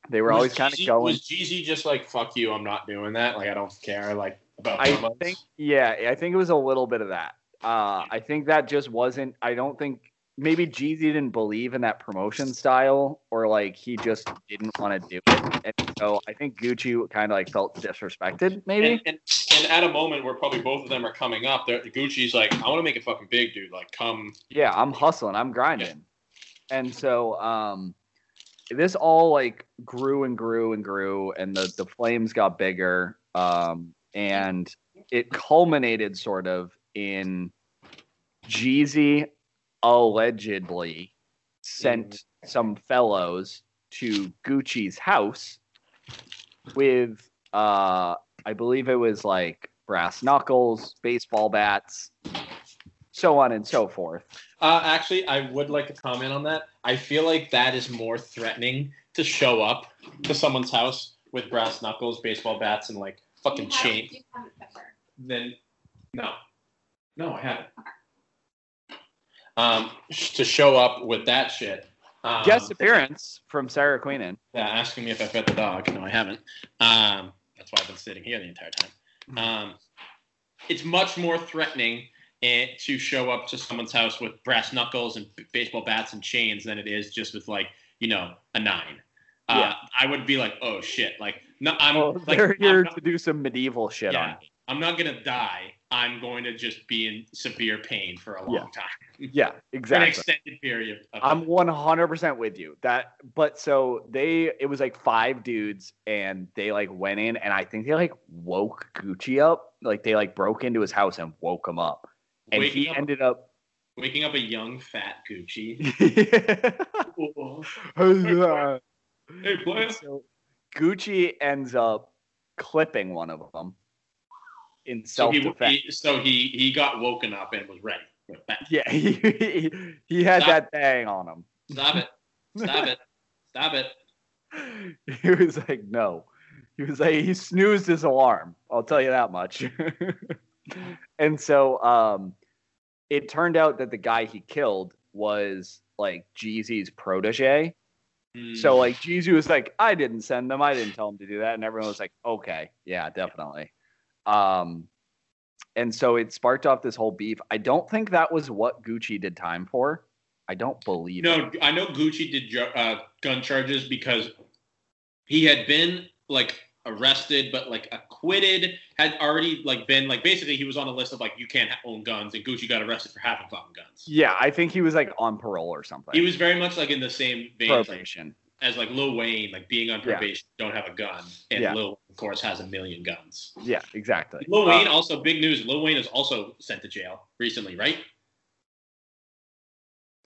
Speaker 2: They were
Speaker 1: Was
Speaker 2: always kind of going.
Speaker 1: Was Jeezy just like fuck you? I'm not doing that. Like I don't care. Like about
Speaker 2: I think, yeah, I think it was a little bit of that. Uh, I think that just wasn't. I don't think maybe Jeezy didn't believe in that promotion style, or like he just didn't want to do it. And so I think Gucci kind of like felt disrespected, maybe.
Speaker 1: And, and, and at a moment where probably both of them are coming up, Gucci's like, I want to make it fucking big, dude. Like, come.
Speaker 2: yeah i'm hustling i'm grinding and so um this all like grew and grew and grew and the the flames got bigger um and it culminated sort of in jeezy allegedly sent some fellows to gucci's house with uh i believe it was like brass knuckles baseball bats so on and so forth
Speaker 1: Uh, actually, I would like to comment on that. I feel like that is more threatening to show up to someone's house with brass knuckles, baseball bats, and like fucking
Speaker 4: You have-
Speaker 1: chain.
Speaker 4: you haven't pepper.
Speaker 1: Then, no, no, I haven't. Um, to show up with that shit. Um,
Speaker 2: guest appearance from Sarah Queenan.
Speaker 1: Yeah, asking me if I fed the dog. No, I haven't. Um, that's why I've been sitting here the entire time. Um, it's much more threatening eh, to show up to someone's house with brass knuckles and b- baseball bats and chains than it is just with like you know a nine. Uh,
Speaker 2: Yeah.
Speaker 1: I would be like, oh shit, like no, I'm
Speaker 2: Well,
Speaker 1: like
Speaker 2: they're
Speaker 1: I'm
Speaker 2: here
Speaker 1: not-
Speaker 2: to do some medieval shit on
Speaker 1: yeah,
Speaker 2: me.
Speaker 1: I'm not gonna die. I'm going to just be in severe pain for a long
Speaker 2: Yeah.
Speaker 1: time,
Speaker 2: Yeah,
Speaker 1: exactly. an extended period. Of
Speaker 2: I'm 100% with you. That, but so they, it was like five dudes, and they like went in, and I think they like woke Gucci up. Like they like broke into his house and woke him up, and
Speaker 1: waking
Speaker 2: he
Speaker 1: up,
Speaker 2: ended up.
Speaker 1: waking up a young fat Gucci. hey, player.
Speaker 2: so Gucci ends up clipping one of them in
Speaker 1: So
Speaker 2: self
Speaker 1: he,
Speaker 2: defense.
Speaker 1: he so he he got woken up and was ready.
Speaker 2: Yeah, he, he had
Speaker 1: Stop.
Speaker 2: that bang on him.
Speaker 1: Stop it! Stop it! Stop it!
Speaker 2: he was like, no. He was like, he snoozed his alarm. I'll tell you that much. and so um, it turned out that the guy he killed was like Jeezy's protege. So
Speaker 1: Mm.
Speaker 2: like Jeezy was like, I didn't send them. I didn't tell him to do that. And everyone was like, okay, yeah, definitely. Um, and so it sparked off this whole beef. I don't think that was what Gucci did time for. I don't believe it.
Speaker 1: No, I know Gucci did uh, gun charges because he had been like arrested, but like acquitted. Had already like been like basically he was on a list of like you can't own guns, and Gucci got arrested for having fucking guns.
Speaker 2: Yeah, I think he was like on parole or something.
Speaker 1: He was very much like in the same vein as, like,
Speaker 2: probation.
Speaker 1: as like Lil Wayne, like being on
Speaker 2: Yeah.
Speaker 1: probation, don't have a gun, and
Speaker 2: Yeah.
Speaker 1: Lil of course has a million guns.
Speaker 2: Yeah, exactly.
Speaker 1: Lil
Speaker 2: Uh,
Speaker 1: Wayne also big news. Lil Wayne is also sent to jail recently, right?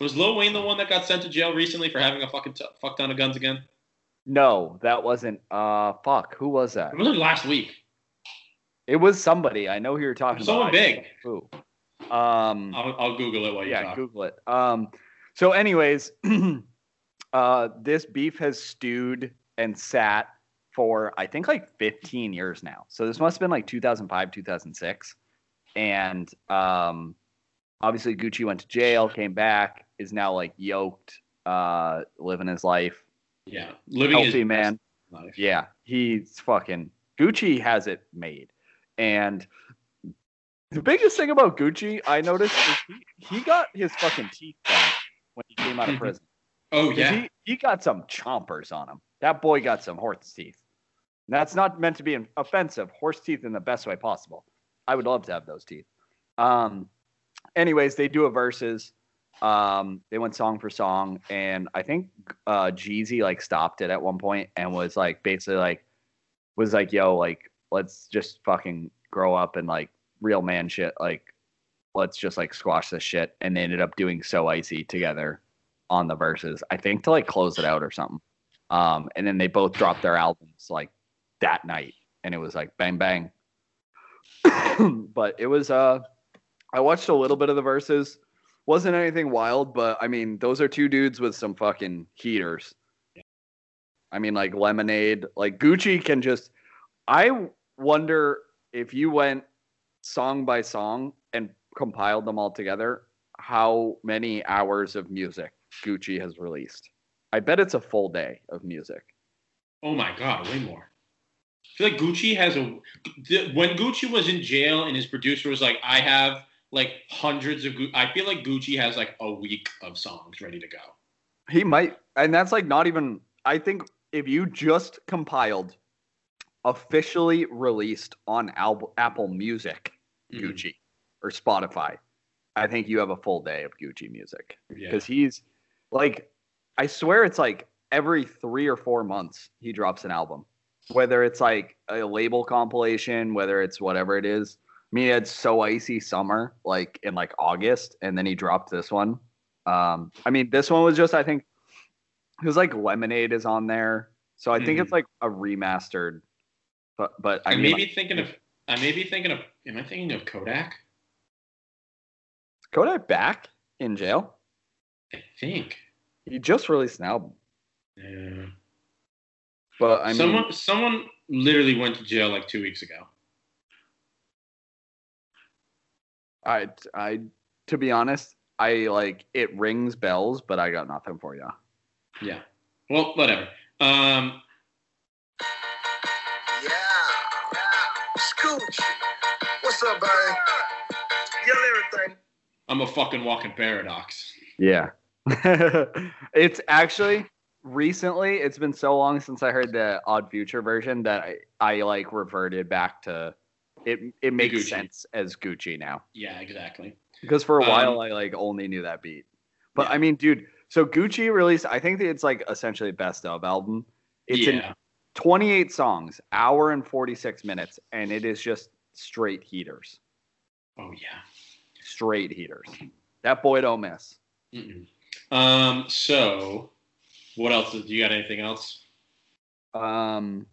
Speaker 1: Was Lil Wayne the one that got sent to jail recently for having a fucking t- fuck ton of guns again?
Speaker 2: no, that wasn't. Uh, fuck. Who was that?
Speaker 1: It was like last week.
Speaker 2: It was somebody. I know who you're talking
Speaker 1: Someone
Speaker 2: about.
Speaker 1: Someone big.
Speaker 2: Who? Um.
Speaker 1: I'll, I'll Google it while you
Speaker 2: yeah,
Speaker 1: talk.
Speaker 2: Google it. Um, so, anyways, uh, this beef has stewed and sat for I think like 15 years now. So this must have been like 2005, 2006, and um, obviously Gucci went to jail, came back, is now like yoked, uh, living his life,
Speaker 1: Yeah, living
Speaker 2: healthy
Speaker 1: his
Speaker 2: man.
Speaker 1: life.
Speaker 2: Yeah, he's fucking Gucci has it made. And the biggest thing about Gucci I noticed is he, he got his fucking teeth done when he came out of
Speaker 1: Mhm.
Speaker 2: prison.
Speaker 1: oh yeah,
Speaker 2: He, he got some chompers on him. That boy got some horse teeth. That's not meant to be offensive. Horse teeth in the best way possible. I would love to have those teeth. Um, anyways, they do a Verzuz. Um, they went song for song, and I think uh, Jeezy like stopped it at one point and was like basically like was like, "Yo, like let's just fucking grow up and like real man shit. Like let's just like squash this shit." And they ended up doing so icy together on the Verzuz. I think to like close it out or something. Um, and then they both dropped their albums like that night, and it was like bang bang. but it was uh, I watched a little bit of the Verzuz. Wasn't anything wild, but I mean, those are two dudes with some fucking heaters. I mean, like Lemonade, like Gucci can just. I wonder if you went song by song and compiled them all together, how many hours of music Gucci has released. I bet it's a full day of music.
Speaker 1: oh my god, way more. I feel like Gucci has a the- when Gucci was in jail and his producer was like, I have like hundreds of. Gu- I feel like Gucci has like a week of songs ready to go.
Speaker 2: He might, and that's like not even. I think if you just compiled, officially released on Al- Apple Music,
Speaker 1: Mhm.
Speaker 2: Gucci or Spotify, I think you have a full day of Gucci music
Speaker 1: Yeah.
Speaker 2: because he's like, I swear it's like every three or four months he drops an album, whether it's like a label compilation, whether it's whatever it is. I mean, he had So Icy Summer like in like August, and then he dropped this one. Um, I mean, this one was just I think it was like Lemonade is on there, so I think
Speaker 1: Mhm.
Speaker 2: it's like a remastered. But but I
Speaker 1: I
Speaker 2: mean,
Speaker 1: may
Speaker 2: like,
Speaker 1: be thinking of. I may be thinking of. Am I thinking of Kodak?
Speaker 2: Kodak back in jail.
Speaker 1: I think.
Speaker 2: He just released an album,
Speaker 1: Yeah.
Speaker 2: But I mean,
Speaker 1: someone someone literally went to jail like two weeks ago.
Speaker 2: I I to be honest, I like it rings bells, but I got nothing for you.
Speaker 1: Yeah. Well, whatever. Um,
Speaker 4: Yeah. Scooch. What's up, buddy? Yell everything.
Speaker 1: I'm a fucking walking paradox.
Speaker 2: Yeah. it's actually recently, it's been so long since I heard the Odd Future version that I, I like reverted back to it it makes
Speaker 1: Gucci.
Speaker 2: sense as Gucci now.
Speaker 1: Yeah, exactly.
Speaker 2: Because for a
Speaker 1: Um,
Speaker 2: while I like only knew that beat. But
Speaker 1: Yeah.
Speaker 2: I mean, dude, so Gucci released I think it's like essentially best of album. It's in 28 songs, hour and 46 minutes, and it is just straight heaters.
Speaker 1: Oh yeah.
Speaker 2: Straight heaters. That boy don't miss.
Speaker 1: Mm-mm. Um. So, what else? Do you got anything else?
Speaker 2: Um,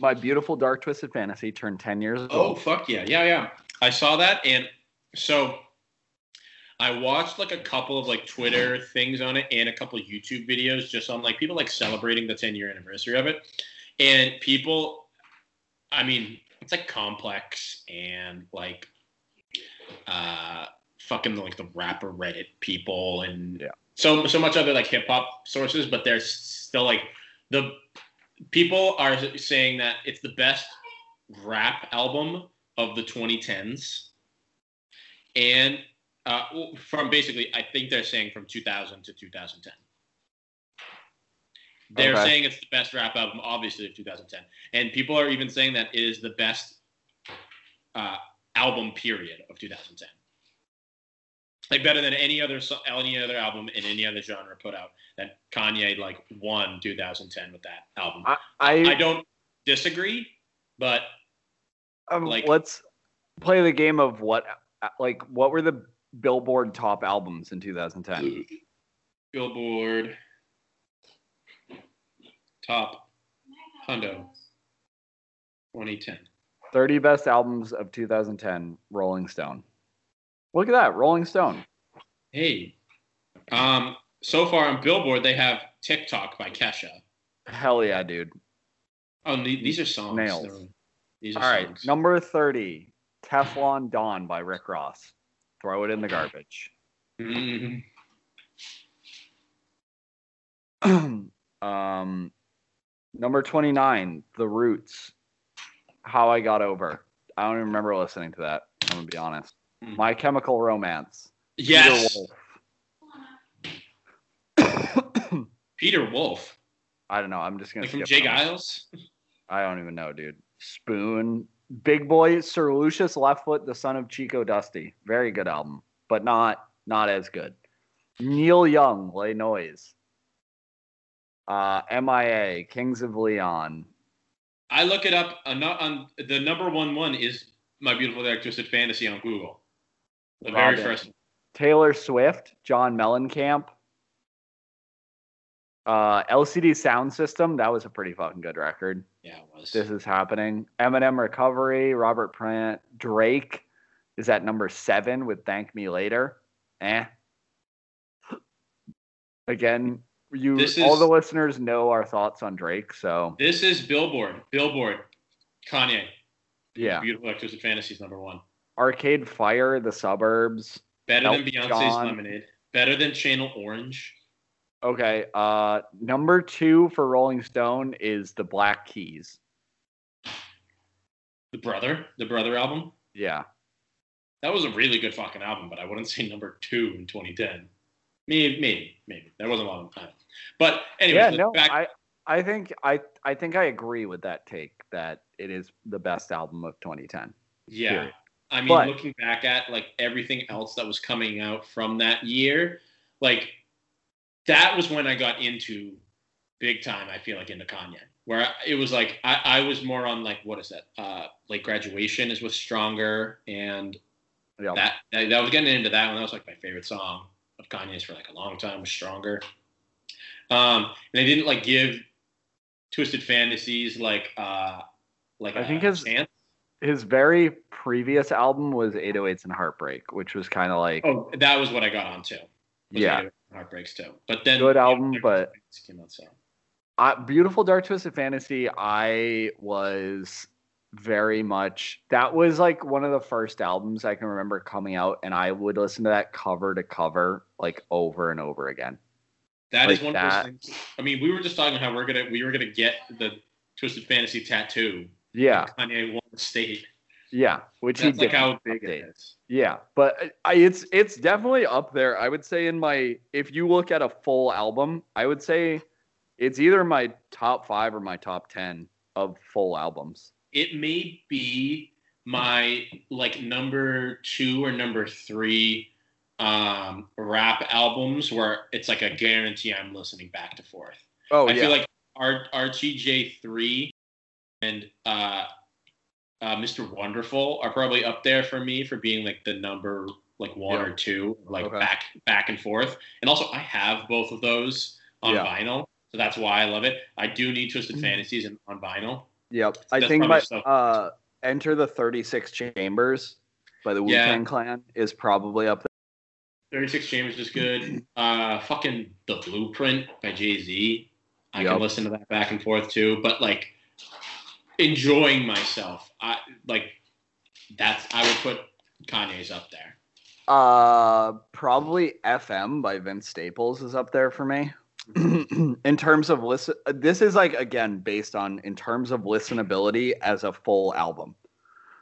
Speaker 2: my beautiful dark twisted fantasy turned 10 years
Speaker 1: Oh
Speaker 2: old.
Speaker 1: fuck yeah, yeah, yeah. I saw that, and so I watched like a couple of like Twitter things on it and a couple of YouTube videos just on like people like celebrating the 10 year anniversary of it. And people, I mean, it's like complex and like uh fucking like the rapper Reddit people and
Speaker 2: Yeah.
Speaker 1: So so much other like hip hop sources, but there's still like the people are saying that it's the best rap album of the 2010s and uh, from basically i think they're saying from 2000 to 2010 they're
Speaker 2: Okay.
Speaker 1: saying it's the best rap album obviously of 2010 and people are even saying that it is the best uh, album period of 2010 like better than any other any other album in any other genre put out that kanye like won 2010 with that album
Speaker 2: I,
Speaker 1: I
Speaker 2: I,
Speaker 1: don't disagree, but
Speaker 2: um,
Speaker 1: like-
Speaker 2: let's play the game of what like what were the Billboard top albums in 2010?
Speaker 1: Billboard top Hundo 2010.
Speaker 2: 30 best albums of 2010, Rolling Stone. Look at that, Rolling Stone.
Speaker 1: Hey, um, so far on Billboard they have TikTok by Kesha.
Speaker 2: Hell yeah, dude.
Speaker 1: Oh, the- these are songs.
Speaker 2: Nails.
Speaker 1: These
Speaker 2: All
Speaker 1: are
Speaker 2: right, number 30, Teflon Don by Rick Ross. Throw it in the garbage.
Speaker 1: Mhm.
Speaker 2: um, number 29, The Roots. How I Got Over. I don't even remember listening to that. I'm going to be honest.
Speaker 1: Hmm.
Speaker 2: My Chemical Romance. Peter Wolf.
Speaker 1: Peter Wolf,
Speaker 2: I don't know. I'm just going
Speaker 1: like from Jay. Giles.
Speaker 2: I don't even know, dude. Spoon. Big Boy, Sir Lucious Left Foot, the son of Chico Dusty. Very good album, but not not as good. Neil Young, Le Noise. Uh, MIA, Kings of Leon.
Speaker 1: I look it up. On, on the number one one is My Beautiful Dark Twisted Fantasy on Google. The very
Speaker 2: Robin.
Speaker 1: first.
Speaker 2: Taylor Swift, John Mellencamp. Uh, LCD Soundsystem, that was a pretty fucking good record.
Speaker 1: Yeah, it was.
Speaker 2: This is happening. Eminem Recovery, Robert Plant, Drake is at number seven with Thank Me Later. Eh. Again, you
Speaker 1: This
Speaker 2: all the listeners know our thoughts on Drake, so
Speaker 1: This is Billboard. Billboard. Kanye.
Speaker 2: yeah.
Speaker 1: Beautiful Fantasy is number one.
Speaker 2: Arcade Fire, The Suburbs.
Speaker 1: Better than
Speaker 2: Elton
Speaker 1: Beyonce's
Speaker 2: John.
Speaker 1: Lemonade. Better than Channel Orange.
Speaker 2: Okay, uh number two for Rolling Stone is The Black Keys.
Speaker 1: The Brother. The Brother album.
Speaker 2: Yeah.
Speaker 1: That was a really good fucking album, but I wouldn't say number two in 2010. Maybe, maybe, maybe. That wasn't a long time. But anyway,
Speaker 2: yeah, no,
Speaker 1: back,
Speaker 2: I I think I I think I agree with that take that it is the best album of 2010.
Speaker 1: yeah.
Speaker 2: period.
Speaker 1: I mean,
Speaker 2: But-
Speaker 1: looking back at like everything else that was coming out from that year, like that was when I got into big time. I feel like into Kanye, where it was like I, I was more on like what is that? Uh, like graduation is was stronger, and
Speaker 2: Yeah.
Speaker 1: that, that that was getting into that one. That was like my favorite song of Kanye's for like a long time. Was stronger, um, and they didn't like give Twisted Fantasies like uh like
Speaker 2: I
Speaker 1: a
Speaker 2: think his-
Speaker 1: chance.
Speaker 2: His very previous album was 808s and Heartbreak, which was kind of like
Speaker 1: Oh, that was what I got onto. was
Speaker 2: Yeah.
Speaker 1: Heartbreaks too. But then
Speaker 2: Good
Speaker 1: you know,
Speaker 2: album, but-
Speaker 1: came out, so.
Speaker 2: uh, Beautiful Dark Twisted Fantasy. I was very much that was like one of the first albums I can remember coming out, and I would listen to that cover to cover like over and over again.
Speaker 1: That is
Speaker 2: Like
Speaker 1: one
Speaker 2: that.
Speaker 1: of those things. I mean, we were just talking how we're gonna we were gonna get the Twisted Fantasy tattoo.
Speaker 2: Yeah,
Speaker 1: Kanye won the state.
Speaker 2: yeah, which
Speaker 1: That's
Speaker 2: he
Speaker 1: like
Speaker 2: did.
Speaker 1: how big
Speaker 2: update.
Speaker 1: it is.
Speaker 2: Yeah, but I, it's it's definitely up there. I would say in my if you look at a full album, I would say it's either my top five or my top ten of full albums.
Speaker 1: It may be my like number two or number three um rap albums where it's like a guarantee I'm listening back to forth.
Speaker 2: Oh
Speaker 1: I
Speaker 2: yeah,
Speaker 1: feel like R- RTJ three and uh, uh, Mr. Wonderful are probably up there for me for being like the number like one
Speaker 2: Yeah.
Speaker 1: or two, like
Speaker 2: Okay.
Speaker 1: back back and forth. And also, I have both of those on
Speaker 2: Yeah.
Speaker 1: vinyl, so that's why I love it. I do need Twisted
Speaker 2: Mhm.
Speaker 1: Fantasies in, on vinyl.
Speaker 2: yep. I think my
Speaker 1: so-
Speaker 2: uh, Enter the Thirty Six Chambers by the Wu
Speaker 1: Yeah.
Speaker 2: Tang Clan is probably up there.
Speaker 1: 36 Chambers is good. Uh, fucking The Blueprint by Jay Z. I
Speaker 2: Yep.
Speaker 1: can listen to that back and forth too. But like, enjoying myself. I like that's. I would put Kanye's up there.
Speaker 2: Uh, probably FM by Vince Staples is up there for me. in terms of listen, this is like again based on in terms of listenability as a full album.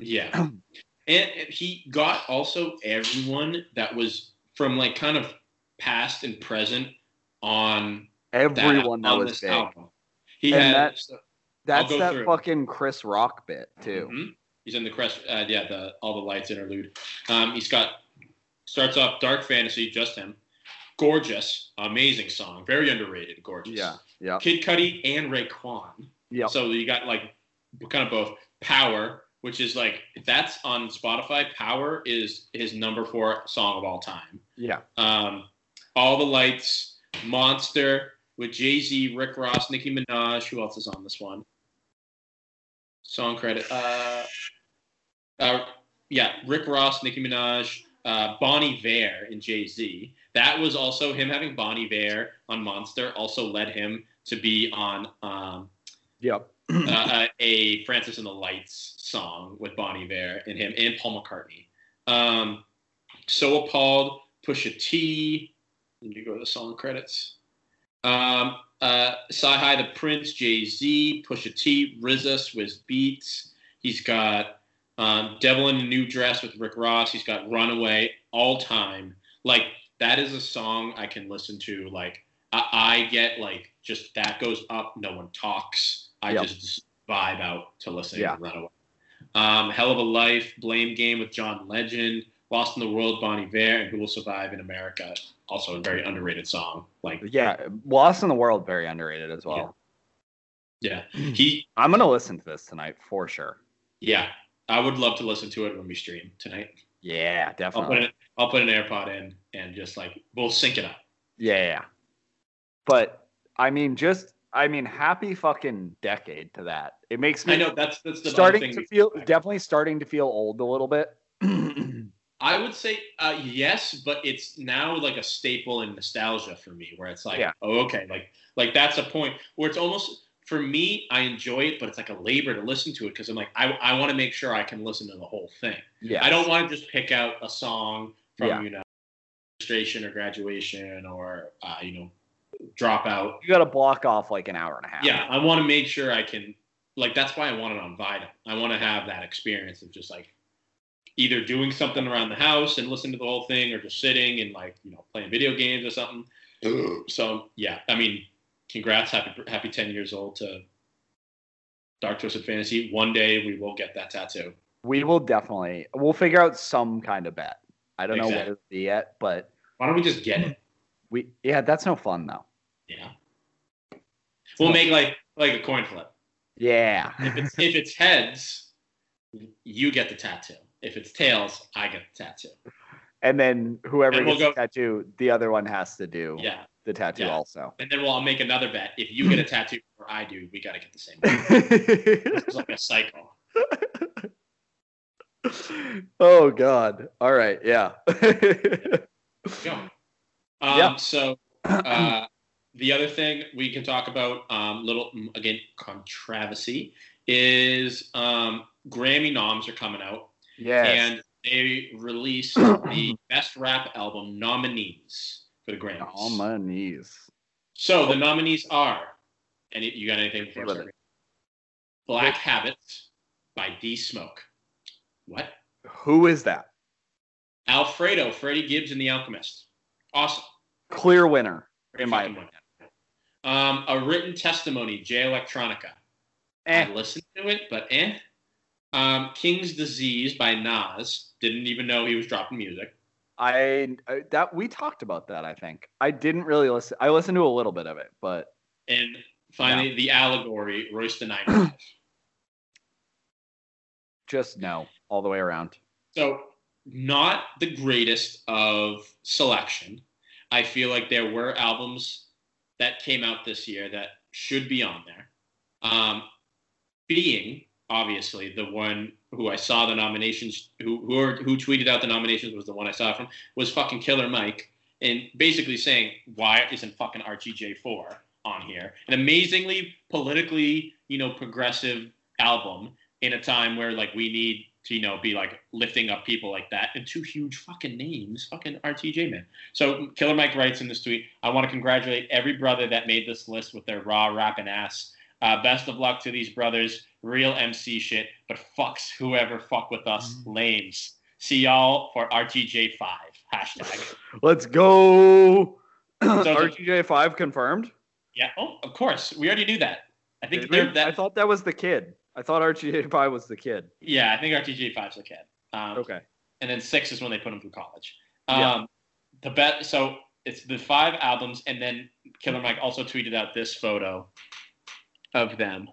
Speaker 1: Yeah. and, and he got also everyone that was from like kind of past and present on
Speaker 2: Everyone that,
Speaker 1: on
Speaker 2: was
Speaker 1: this
Speaker 2: big.
Speaker 1: album. He
Speaker 2: And
Speaker 1: had
Speaker 2: that- That's that
Speaker 1: through.
Speaker 2: fucking Chris Rock bit too.
Speaker 1: Mhm. He's in the crest. Uh, yeah, the all the lights interlude. Um, he's got starts off dark fantasy, just him. Gorgeous, amazing song, very underrated. Gorgeous.
Speaker 2: Yeah, yeah,
Speaker 1: Kid Cudi and Raekwon.
Speaker 2: yeah.
Speaker 1: So you got like kind of both. Power, which is like that's on Spotify. Power is his number four song of all time.
Speaker 2: yeah.
Speaker 1: Um, all the lights, Monster with Jay Z, Rick Ross, Nicki Minaj. Who else is on this one? Song credit. Uh, uh, yeah, Rick Ross, Nicki Minaj, uh, Bon Iver, and Jay Z. That was also him having Bon Iver on Monster. Also led him to be on um,
Speaker 2: Yep.
Speaker 1: uh, a Francis and the Lights song with Bon Iver and him and Paul McCartney. Um, so appalled, Pusha T. Let me go to the song credits. Um, uh, Sci High the Prince, Jay Z, Pusha T, RZA, Swizz Beatz. He's got um, Devil in a New Dress with Rick Ross. He's got Runaway, all time. Like that is a song I can listen to. Like I, I get like just that goes up. No one talks. I
Speaker 2: Yep.
Speaker 1: just vibe out to listening
Speaker 2: Yeah.
Speaker 1: to Runaway. Um, Hell of a Life, Blame Game with John Legend, Lost in the World, Bon Iver, and Who Will Survive in America. Also a very underrated song. Like
Speaker 2: Yeah, Lost in the World very underrated as well.
Speaker 1: yeah, hmm. he
Speaker 2: I'm gonna listen to this tonight for sure.
Speaker 1: yeah. I would love to listen to it when we stream tonight.
Speaker 2: Yeah,
Speaker 1: I'll put
Speaker 2: definitely.
Speaker 1: it. I'll put an AirPod in and just like we'll sync it up.
Speaker 2: Yeah, yeah, yeah. But I mean, just I mean, happy fucking decade to that. It makes me
Speaker 1: I know that's that's the
Speaker 2: starting
Speaker 1: thing
Speaker 2: to feel definitely starting to feel old a little bit.
Speaker 1: I would say uh, yes, but it's now like a staple in nostalgia for me, where it's like,
Speaker 2: Yeah.
Speaker 1: oh, okay, like like that's a point where it's almost for me. I enjoy it, but it's like a labor to listen to it because I'm like, I I want to make sure I can listen to the whole thing.
Speaker 2: yeah,
Speaker 1: I don't want to just pick out a song from
Speaker 2: Yeah.
Speaker 1: you know registration or graduation or uh, you know dropout.
Speaker 2: You got to block off like an hour and a half.
Speaker 1: Yeah, I want to make sure I can. Like that's why I want it on Vital. I want to have that experience of just like either doing something around the house and listening to the whole thing, or just sitting and like you know playing video games or something. So yeah, I mean, congrats, happy happy ten years old to Dark Twisted Fantasy. One day we will get that tattoo.
Speaker 2: we will definitely. We'll figure out some kind of bet. I don't know what it'll be yet, but
Speaker 1: Why don't we just get it?
Speaker 2: we yeah, that's no fun though.
Speaker 1: Yeah, we'll make like like a coin flip.
Speaker 2: Yeah,
Speaker 1: If it's if it's heads, you get the tattoo. If it's tails, I get the tattoo.
Speaker 2: and then whoever
Speaker 1: And we'll
Speaker 2: gets the
Speaker 1: go-
Speaker 2: tattoo, the other one has to do
Speaker 1: Yeah.
Speaker 2: the tattoo
Speaker 1: Yeah.
Speaker 2: also.
Speaker 1: And then we'll make another bet. If you get a tattoo or I do, we got to get the same. one. It's like a cycle.
Speaker 2: oh God! All right, yeah.
Speaker 1: Go. Um,
Speaker 2: Yeah.
Speaker 1: So uh, the other thing we can talk about, um, little again controversy, is um, Grammy noms are coming out,
Speaker 2: yes.
Speaker 1: and they released the best rap album nominees for the Grammys.
Speaker 2: on my knees.
Speaker 1: So the nominees are, and you got anything
Speaker 2: With
Speaker 1: start? Black Habits by D Smoke. What?
Speaker 2: Who is that?
Speaker 1: Alfredo, Freddie Gibbs and the Alchemist. Awesome.
Speaker 2: Clear winner, in my opinion.
Speaker 1: Um, a written testimony, Jay Electronica.
Speaker 2: Eh.
Speaker 1: I listened to it, but eh. Um, King's Disease by Nas. Didn't even know he was dropping music.
Speaker 2: I, that we talked about that. I think I didn't really listen. I listened to a little bit of it, but
Speaker 1: And finally, The Allegory, Royce the Nine
Speaker 2: just no all the way around.
Speaker 1: So, not the greatest of selection. I feel like there were albums that came out this year that should be on there. Um, being obviously the one who I saw the nominations, who who, are, who tweeted out the nominations was the one I saw from, was fucking Killer Mike, and basically saying why isn't fucking RTJ4 on here? An amazingly politically, you know, progressive album in a time where like we need to, you know, be like lifting up people like that and two huge fucking names, fucking RTJ man. So Killer Mike writes in this tweet, I want to congratulate every brother that made this list with their raw rapping ass. Uh, best of luck to these brothers. Real MC shit, but fucks whoever fuck with us. Lames. See y'all for RTJ5. Hashtag.
Speaker 2: Let's go.
Speaker 1: the-
Speaker 2: RTJ five confirmed.
Speaker 1: Yeah. Oh, of course. We already knew that. I think they're that.
Speaker 2: I thought that was the kid. I thought RTJ five was the kid.
Speaker 1: yeah, I think RTJ5's the kid. Um,
Speaker 2: Okay.
Speaker 1: and then six is when they put him through college.
Speaker 2: Yeah.
Speaker 1: Um, the bet. So it's the five albums, and then Killer Mike also tweeted out this photo of them.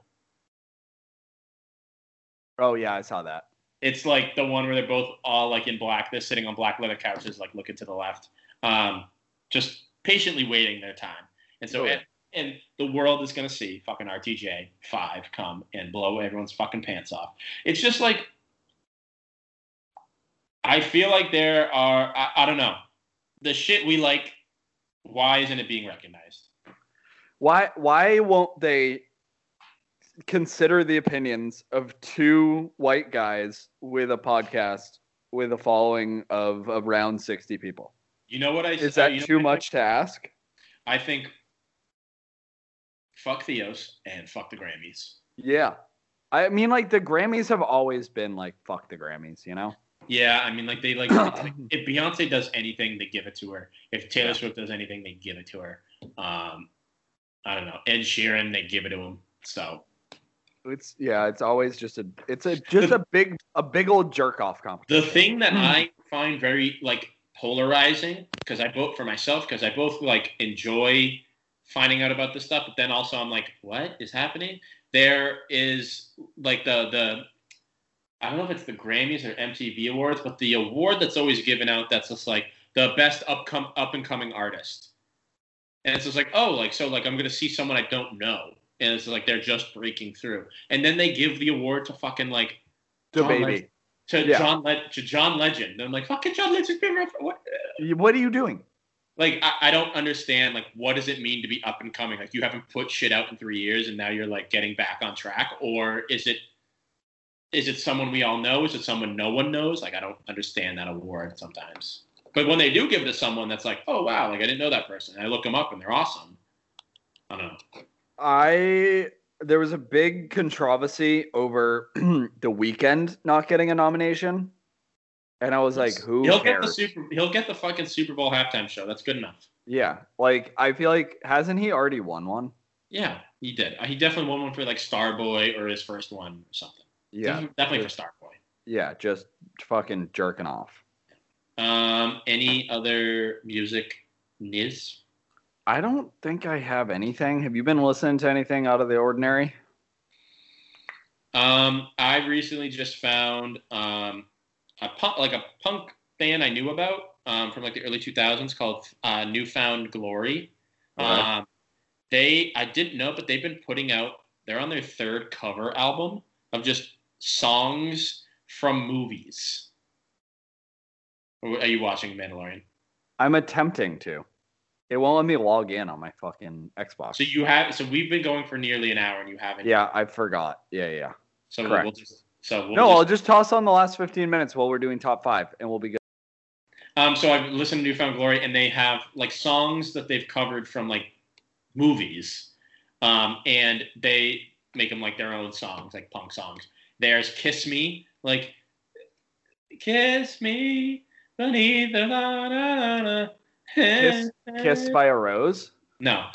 Speaker 2: Oh yeah, I saw that.
Speaker 1: It's like the one where they're both all like in black. They're sitting on black leather couches, like looking to the left, um, just patiently waiting their time. And so,
Speaker 2: Oh, yeah.
Speaker 1: and, and the world is gonna see fucking RTJ five come and blow everyone's fucking pants off. It's just like I feel like there are. I, I don't know the shit we like. Why isn't it being recognized?
Speaker 2: Why why won't they consider the opinions of two white guys with a podcast with a following of around 60 people?
Speaker 1: You know what I?
Speaker 2: Is
Speaker 1: uh,
Speaker 2: that
Speaker 1: you
Speaker 2: too much to ask?
Speaker 1: I think fuck Theos and fuck the Grammys.
Speaker 2: Yeah. I mean like the Grammys have always been like fuck the Grammys, you know?
Speaker 1: Yeah, I mean, like they like if Beyonce does anything, they give it to her. If Taylor
Speaker 2: Yeah.
Speaker 1: Swift does anything, they give it to her. Um, I don't know. Ed Sheeran, they give it to him. So
Speaker 2: It's yeah, it's always just a it's a just a big a big old jerk off competition.
Speaker 1: the thing that hmm. I find very like polarizing because I vote for myself because I both like enjoy finding out about this stuff, but then also I'm like, what is happening? There is like the the I don't know if it's the Grammys or MTV awards, but the award that's always given out that's just like the best upcom- up and coming artist. And it's just like, oh, like so like I'm gonna see someone I don't know. And it's like they're just breaking through. And then they give the award to fucking like
Speaker 2: The
Speaker 1: John
Speaker 2: baby.
Speaker 1: Legend. to
Speaker 2: Yeah.
Speaker 1: John Le- to John Legend. And I'm like, fucking John Legend's been around for what?
Speaker 2: What are you doing?
Speaker 1: Like, I, I don't understand. Like, what does it mean to be up and coming? Like, you haven't put shit out in three years, and now you're like getting back on track, or is it? Is it someone we all know? Is it someone no one knows? Like, I don't understand that award sometimes. But when they do give it to someone that's like, oh wow, like I didn't know that person, and I look them up and they're awesome. I don't know.
Speaker 2: I there was a big controversy over the Weeknd not getting a nomination. And I was like, who
Speaker 1: he'll get the super. He'll get the fucking Super Bowl halftime show. That's good enough.
Speaker 2: yeah. Like I feel like hasn't he already won one?
Speaker 1: Yeah, he did. He definitely won one for like Starboy or his first one or something.
Speaker 2: Yeah.
Speaker 1: Definitely, definitely for Starboy.
Speaker 2: Yeah, just fucking jerking off.
Speaker 1: Um, any other music news?
Speaker 2: I don't think I have anything. Have you been listening to anything out of the ordinary?
Speaker 1: Um, I recently just found um, a punk, like a punk band I knew about um, from like the early 2000s called uh, New Found Glory.
Speaker 2: Okay.
Speaker 1: Um, they I didn't know, but they've been putting out. They're on their third cover album of just songs from movies. Are you watching Mandalorian?
Speaker 2: I'm attempting to. It won't let me log in on my fucking Xbox.
Speaker 1: So you have. So we've been going for nearly an hour, and you haven't.
Speaker 2: yeah, I forgot. Yeah, yeah.
Speaker 1: So
Speaker 2: correct.
Speaker 1: we'll just. So we'll
Speaker 2: no,
Speaker 1: just,
Speaker 2: I'll just toss on the last 15 minutes while we're doing top five, and we'll be good.
Speaker 1: Um, so I've listened to New Found Glory, and they have like songs that they've covered from like movies, um, and they make them like their own songs, like punk songs. There's "Kiss Me," like "Kiss Me beneath the la la la."
Speaker 2: Kiss- Kissed by a Rose.
Speaker 1: No,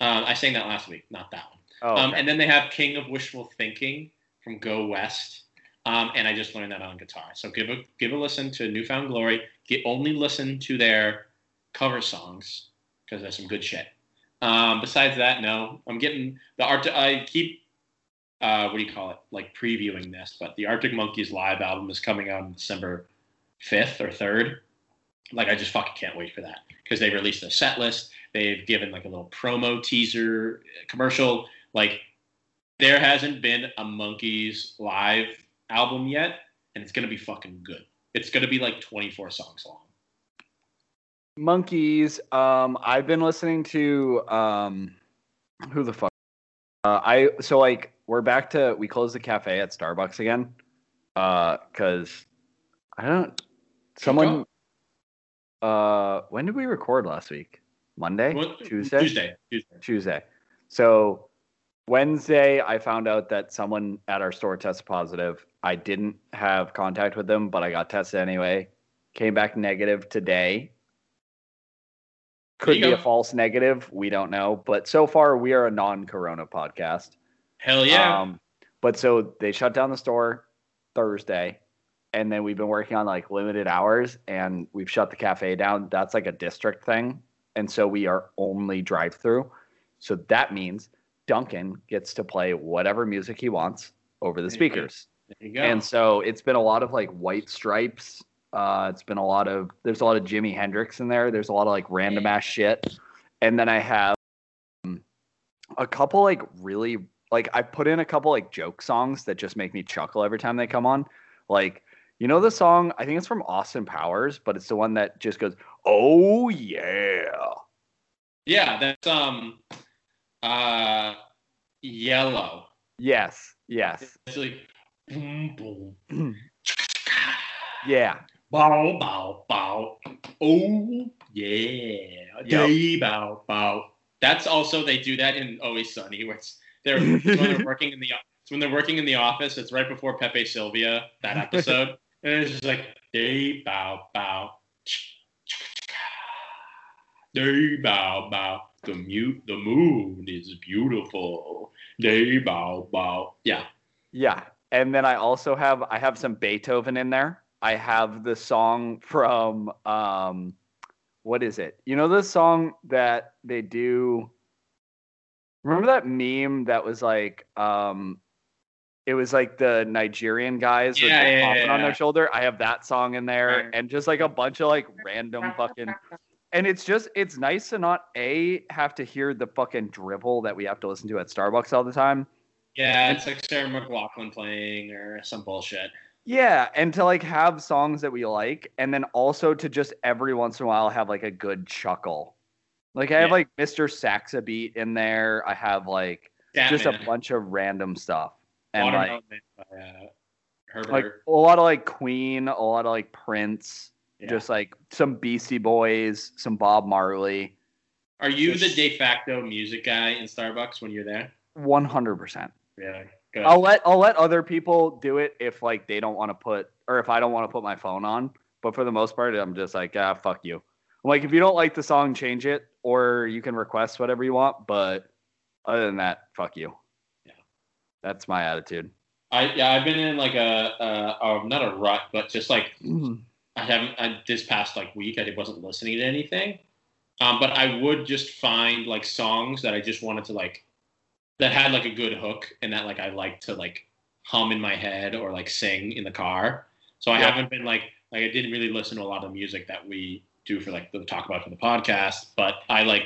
Speaker 1: um, I sang that last week, not that one.
Speaker 2: Oh,
Speaker 1: Um, and then they have King of Wishful Thinking from Go West. Um, and I just learned that on guitar. So give a give a listen to New Found Glory. Get only listen to their cover songs because there's some good shit. Um, besides that, no, I'm getting the art. I keep uh, what do you call it? Like previewing this, but the Arctic Monkeys live album is coming out on December fifth or third. Like I just fucking can't wait for that because they released a set list. They've given like a little promo teaser commercial. Like there hasn't been a Monkeys live album yet and it's gonna be fucking good. It's gonna be like 24 songs long.
Speaker 2: Monkeys. Um, I've been listening to um, who the fuck? Uh, I so like we're back to we closed the cafe at Starbucks again. Uh, cause I don't. Someone. Uh, when did we record last week? Monday,
Speaker 1: What-
Speaker 2: Tuesday,
Speaker 1: Tuesday. Tuesday.
Speaker 2: Tuesday. So Wednesday, I found out that someone at our store tested positive. I didn't have contact with them, but I got tested anyway. Came back negative today. Could be a false negative. We don't know. But so far, we are a non corona podcast.
Speaker 1: Hell yeah.
Speaker 2: Um, but so they shut down the store Thursday, and then we've been working on like limited hours, and we've shut the cafe down. That's like a district thing, and so we are only drive through. So that means Duncan gets to play whatever music he wants over the
Speaker 1: There you go.
Speaker 2: speakers.
Speaker 1: there you go.
Speaker 2: And so it's been a lot of like White Stripes. Uh, it's been a lot of there's a lot of Jimi Hendrix in there. There's a lot of like random ass shit. And then I have um, a couple like really like I put in a couple like joke songs that just make me chuckle every time they come on. Like you know the song I think it's from Austin Powers, but it's the one that just goes, "Oh yeah."
Speaker 1: yeah, that's um uh yellow.
Speaker 2: Yes. Yes.
Speaker 1: It's like boom boom.
Speaker 2: Yeah.
Speaker 1: Bow bow bow. Oh yeah. Yay bow bow. That's also they do that in Always Sunny where it's they're it's when they're working in the it's when they're working in the office. It's right before Pepe Silvia that episode, and it's just like day bow bow. They bow bow. The mute the moon is beautiful. Day bow bow. Yeah.
Speaker 2: Yeah. And then I also have I have some Beethoven in there. I have the song from um what is it? You know the song that they do Remember that meme that was like um it was like the Nigerian guys with
Speaker 1: Yeah,
Speaker 2: the
Speaker 1: yeah, yeah,
Speaker 2: on their shoulder. I have that song in there
Speaker 1: Right.
Speaker 2: and just like a bunch of like random fucking and it's just it's nice to not a have to hear the fucking dribble that we have to listen to at Starbucks all the time.
Speaker 1: Yeah, it's like Sarah McLachlan playing or some bullshit.
Speaker 2: Yeah, and to like have songs that we like, and then also to just every once in a while have like a good chuckle. Like I have like Mr. Saxobeat in there. I have like just a bunch of random stuff, and
Speaker 1: Watermelon
Speaker 2: like
Speaker 1: by uh, Herbert.
Speaker 2: like a lot of like Queen, a lot of like Prince,
Speaker 1: Yeah.
Speaker 2: just like some Beastie Boys, some Bob Marley.
Speaker 1: Are you the de facto music guy in Starbucks when you're there?
Speaker 2: One hundred percent.
Speaker 1: Good.
Speaker 2: I'll let I'll let other people do it if like they don't want to put or if I don't want to put my phone on. But for the most part, I'm just like, ah, fuck you. I'm like, if you don't like the song, change it, or you can request whatever you want. But other than that, fuck you. That's my attitude.
Speaker 1: I yeah, I've been in like a, a, a not a rut, but just like I haven't I, this past like week. I wasn't listening to anything, um, but I would just find like songs that I just wanted to like that had like a good hook and that like I like to like hum in my head or like sing in the car. So I
Speaker 2: Yeah.
Speaker 1: haven't been like like I didn't really listen to a lot of music that we do for like the talk about for the podcast, but I like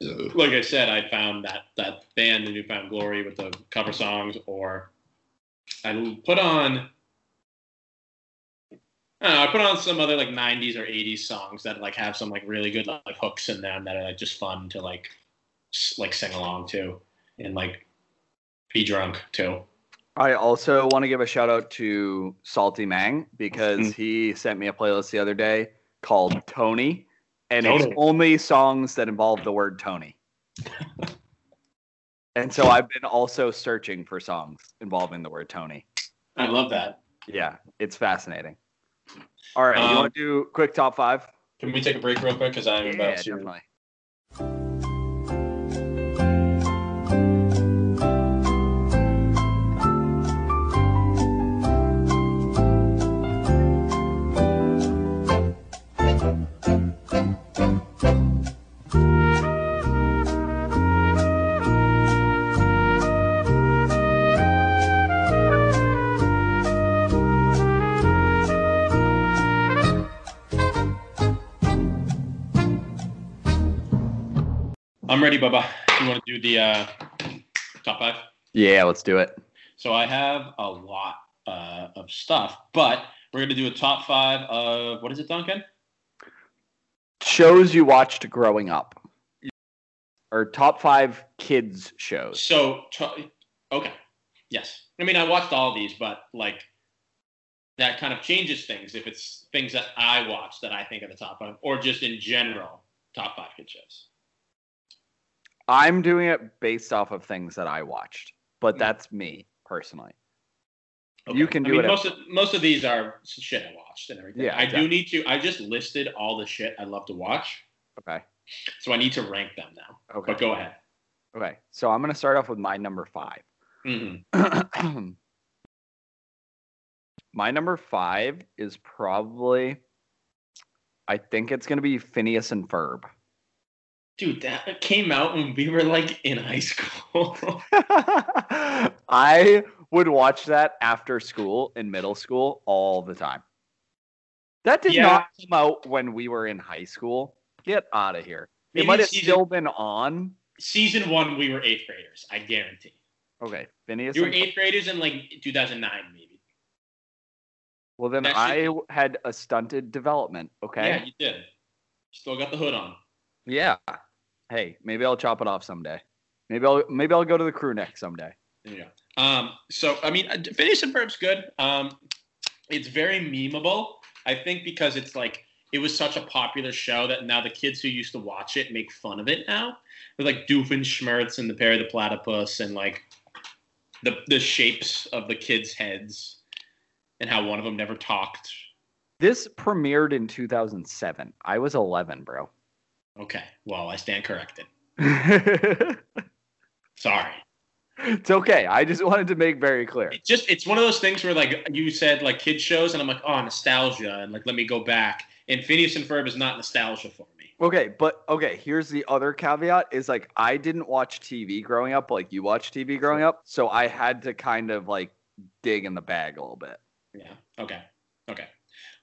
Speaker 1: like I said, I found that that band, the New Found Glory, with the cover songs, or I put on. I don't know, I put on some other like '90s or '80s songs that like have some like really good like hooks in them that are like just fun to like s- like sing along to and like be drunk too.
Speaker 2: I also want to give a shout out to Salty Mang because
Speaker 1: Mhm.
Speaker 2: he sent me a playlist the other day called Tony, and
Speaker 1: Tony.
Speaker 2: it's only songs that involve the word Tony. and so I've been also searching for songs involving the word Tony.
Speaker 1: I love that.
Speaker 2: Yeah, it's fascinating. All right, you
Speaker 1: Um,
Speaker 2: want to do quick top five?
Speaker 1: Can we take a break real quick? Because I'm
Speaker 2: Yeah,
Speaker 1: about to.
Speaker 2: definitely.
Speaker 1: I'm ready, Bubba. You want to do the uh, top five?
Speaker 2: Yeah, let's do it.
Speaker 1: So I have a lot uh, of stuff. But we're gonna do a top five of what is it, Duncan?
Speaker 2: Shows you watched growing up, or top five kids shows.
Speaker 1: So t- okay, yes. I mean, I watched all these, but like that kind of changes things if it's things that I watch that I think are the top five, or just in general top five kids shows.
Speaker 2: I'm doing it based off of things that I watched, but
Speaker 1: Mm.
Speaker 2: that's me personally.
Speaker 1: Okay.
Speaker 2: You can do
Speaker 1: I mean,
Speaker 2: it.
Speaker 1: most of most of these are shit I watched and everything.
Speaker 2: Yeah,
Speaker 1: I
Speaker 2: exactly.
Speaker 1: do need to. I just listed all the shit I love to watch,
Speaker 2: Okay.
Speaker 1: so I need to rank them now.
Speaker 2: Okay.
Speaker 1: But go ahead.
Speaker 2: Okay. So I'm gonna start off with my number five.
Speaker 1: hmm
Speaker 2: my number five is probably. I think it's gonna be Phineas and Ferb.
Speaker 1: Dude, that came out when we were like in high school.
Speaker 2: I would watch that after school in middle school all the time. That did
Speaker 1: Yeah.
Speaker 2: not come out when we were in high school. Get out of here.
Speaker 1: Maybe
Speaker 2: it might have still been on.
Speaker 1: Season one, we were eighth graders. I guarantee.
Speaker 2: Okay, Phineas.
Speaker 1: You were eighth graders in like 2009, maybe.
Speaker 2: Well, then I had a stunted development. Okay.
Speaker 1: Yeah, you did. Still got the hood on.
Speaker 2: Yeah. Hey, maybe I'll chop it off someday. Maybe I'll maybe I'll go to the crew neck someday.
Speaker 1: Yeah. Um. So I mean, uh, Phineas and Ferb's good. Um, it's very memeable. I think because it's like it was such a popular show that now the kids who used to watch it make fun of it now. With like Doofenshmirtz and the Perry the Platypus and like the the shapes of the kids' heads and how one of them never talked.
Speaker 2: This premiered in 2007. I was 11, bro.
Speaker 1: Okay. Well, I stand corrected. Sorry.
Speaker 2: It's okay. I just wanted to make very clear.
Speaker 1: It's just it's one of those things where like you said like kid shows and I'm like oh nostalgia and like let me go back and Phineas and Ferb is not nostalgia for me.
Speaker 2: Okay, but okay, here's the other caveat is like I didn't watch TV growing up like you watched TV growing up, so I had to kind of like dig in the bag a little bit.
Speaker 1: Yeah. Okay. Okay.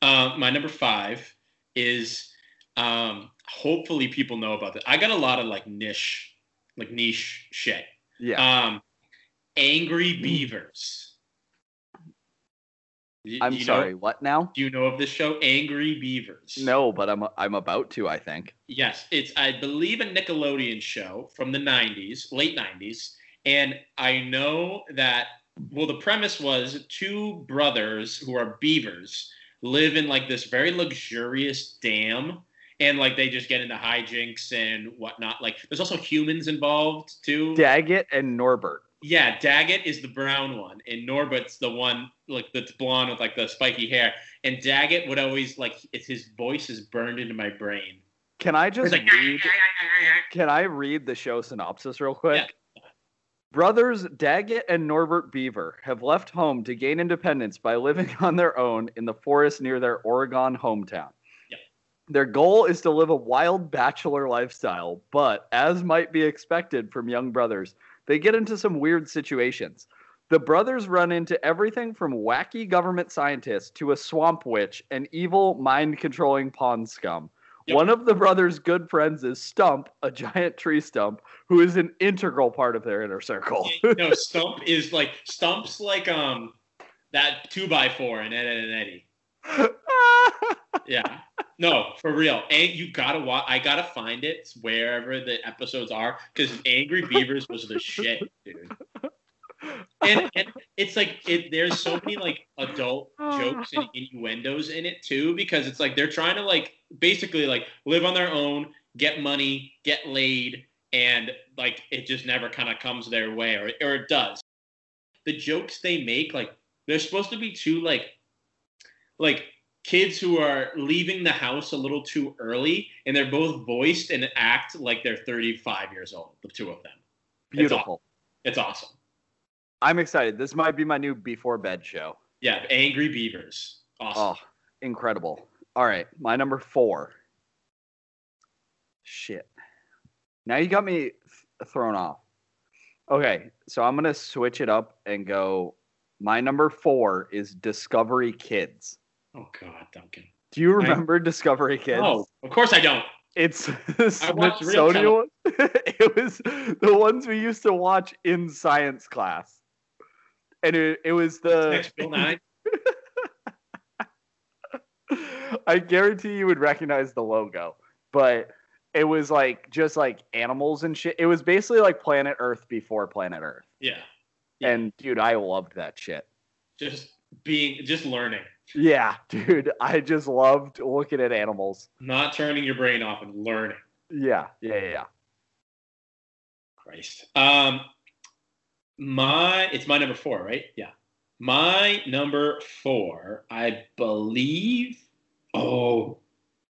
Speaker 1: Um, my number five is um, hopefully people know about this. I got a lot of like niche, like niche shit.
Speaker 2: Yeah.
Speaker 1: Um, Angry Beavers.
Speaker 2: I'm
Speaker 1: you
Speaker 2: sorry,
Speaker 1: Know,
Speaker 2: what now?
Speaker 1: do you know of this show, Angry Beavers?
Speaker 2: No, but I'm I'm about to, I think.
Speaker 1: Yes, it's I believe a Nickelodeon show from the '90s, late '90s, and I know that. Well, the premise was two brothers who are beavers live in like this very luxurious dam, and like they just get into hijinks and whatnot. Like there's also humans involved too.
Speaker 2: Daggett and Norbert.
Speaker 1: Yeah, Daggett is the brown one, and Norbert's the one like that's blonde with like the spiky hair. And Daggett would always like it's his voice is burned into my brain.
Speaker 2: Can I just
Speaker 1: like
Speaker 2: read Can I read the show synopsis real quick?
Speaker 1: Yeah.
Speaker 2: Brothers Daggett and Norbert Beaver have left home to gain independence by living on their own in the forest near their Oregon hometown. Their goal is to live a wild bachelor lifestyle, but as might be expected from young brothers, they get into some weird situations. The brothers run into everything from wacky government scientists to a swamp witch and evil mind controlling pond scum.
Speaker 1: Yep.
Speaker 2: One of the brothers' good friends is Stump, a giant tree stump, who is an integral part of their inner circle.
Speaker 1: no, Stump is like Stump's like um that two by four in Ed, Edd and Eddy. Yeah, no, for real. And you gotta watch. I gotta find it wherever the episodes are because Angry Beavers was the shit, dude. And, and it's like it. There's so many like adult jokes and innuendos in it too because it's like they're trying to like basically like live on their own, get money, get laid, and like it just never kind of comes their way or or it does. The jokes they make like they're supposed to be too like like kids who are leaving the house a little too early and they're both voiced and act like they're 35 years old the two of them
Speaker 2: Beautiful.
Speaker 1: it's awesome
Speaker 2: I'm excited. This might be my new before bed show.
Speaker 1: yeah angry beavers awesome
Speaker 2: Oh, incredible. All right, my number four. Shit. Now you got me th- thrown off. Okay, so I'm going to switch it up and go. My number four is Discovery Kids.
Speaker 1: Oh god duncan
Speaker 2: Do you
Speaker 1: I-
Speaker 2: remember Discovery Kids?
Speaker 1: oh of course i don't
Speaker 2: It's the
Speaker 1: I
Speaker 2: Smithsonian it was the ones we used to watch in science class. and it, it was the
Speaker 1: Next Bill Nye.
Speaker 2: I guarantee you would recognize the logo, but it was like just like animals and shit. It was basically like Planet Earth before Planet Earth.
Speaker 1: Yeah. Yeah.
Speaker 2: And dude, I loved that shit.
Speaker 1: Just being, just learning,
Speaker 2: Yeah, dude, I just loved looking at animals.
Speaker 1: not turning your brain off and learning.
Speaker 2: Yeah, yeah, yeah. yeah.
Speaker 1: Christ. Um, my it's my number four, right? Yeah. My number four, I believe. Oh,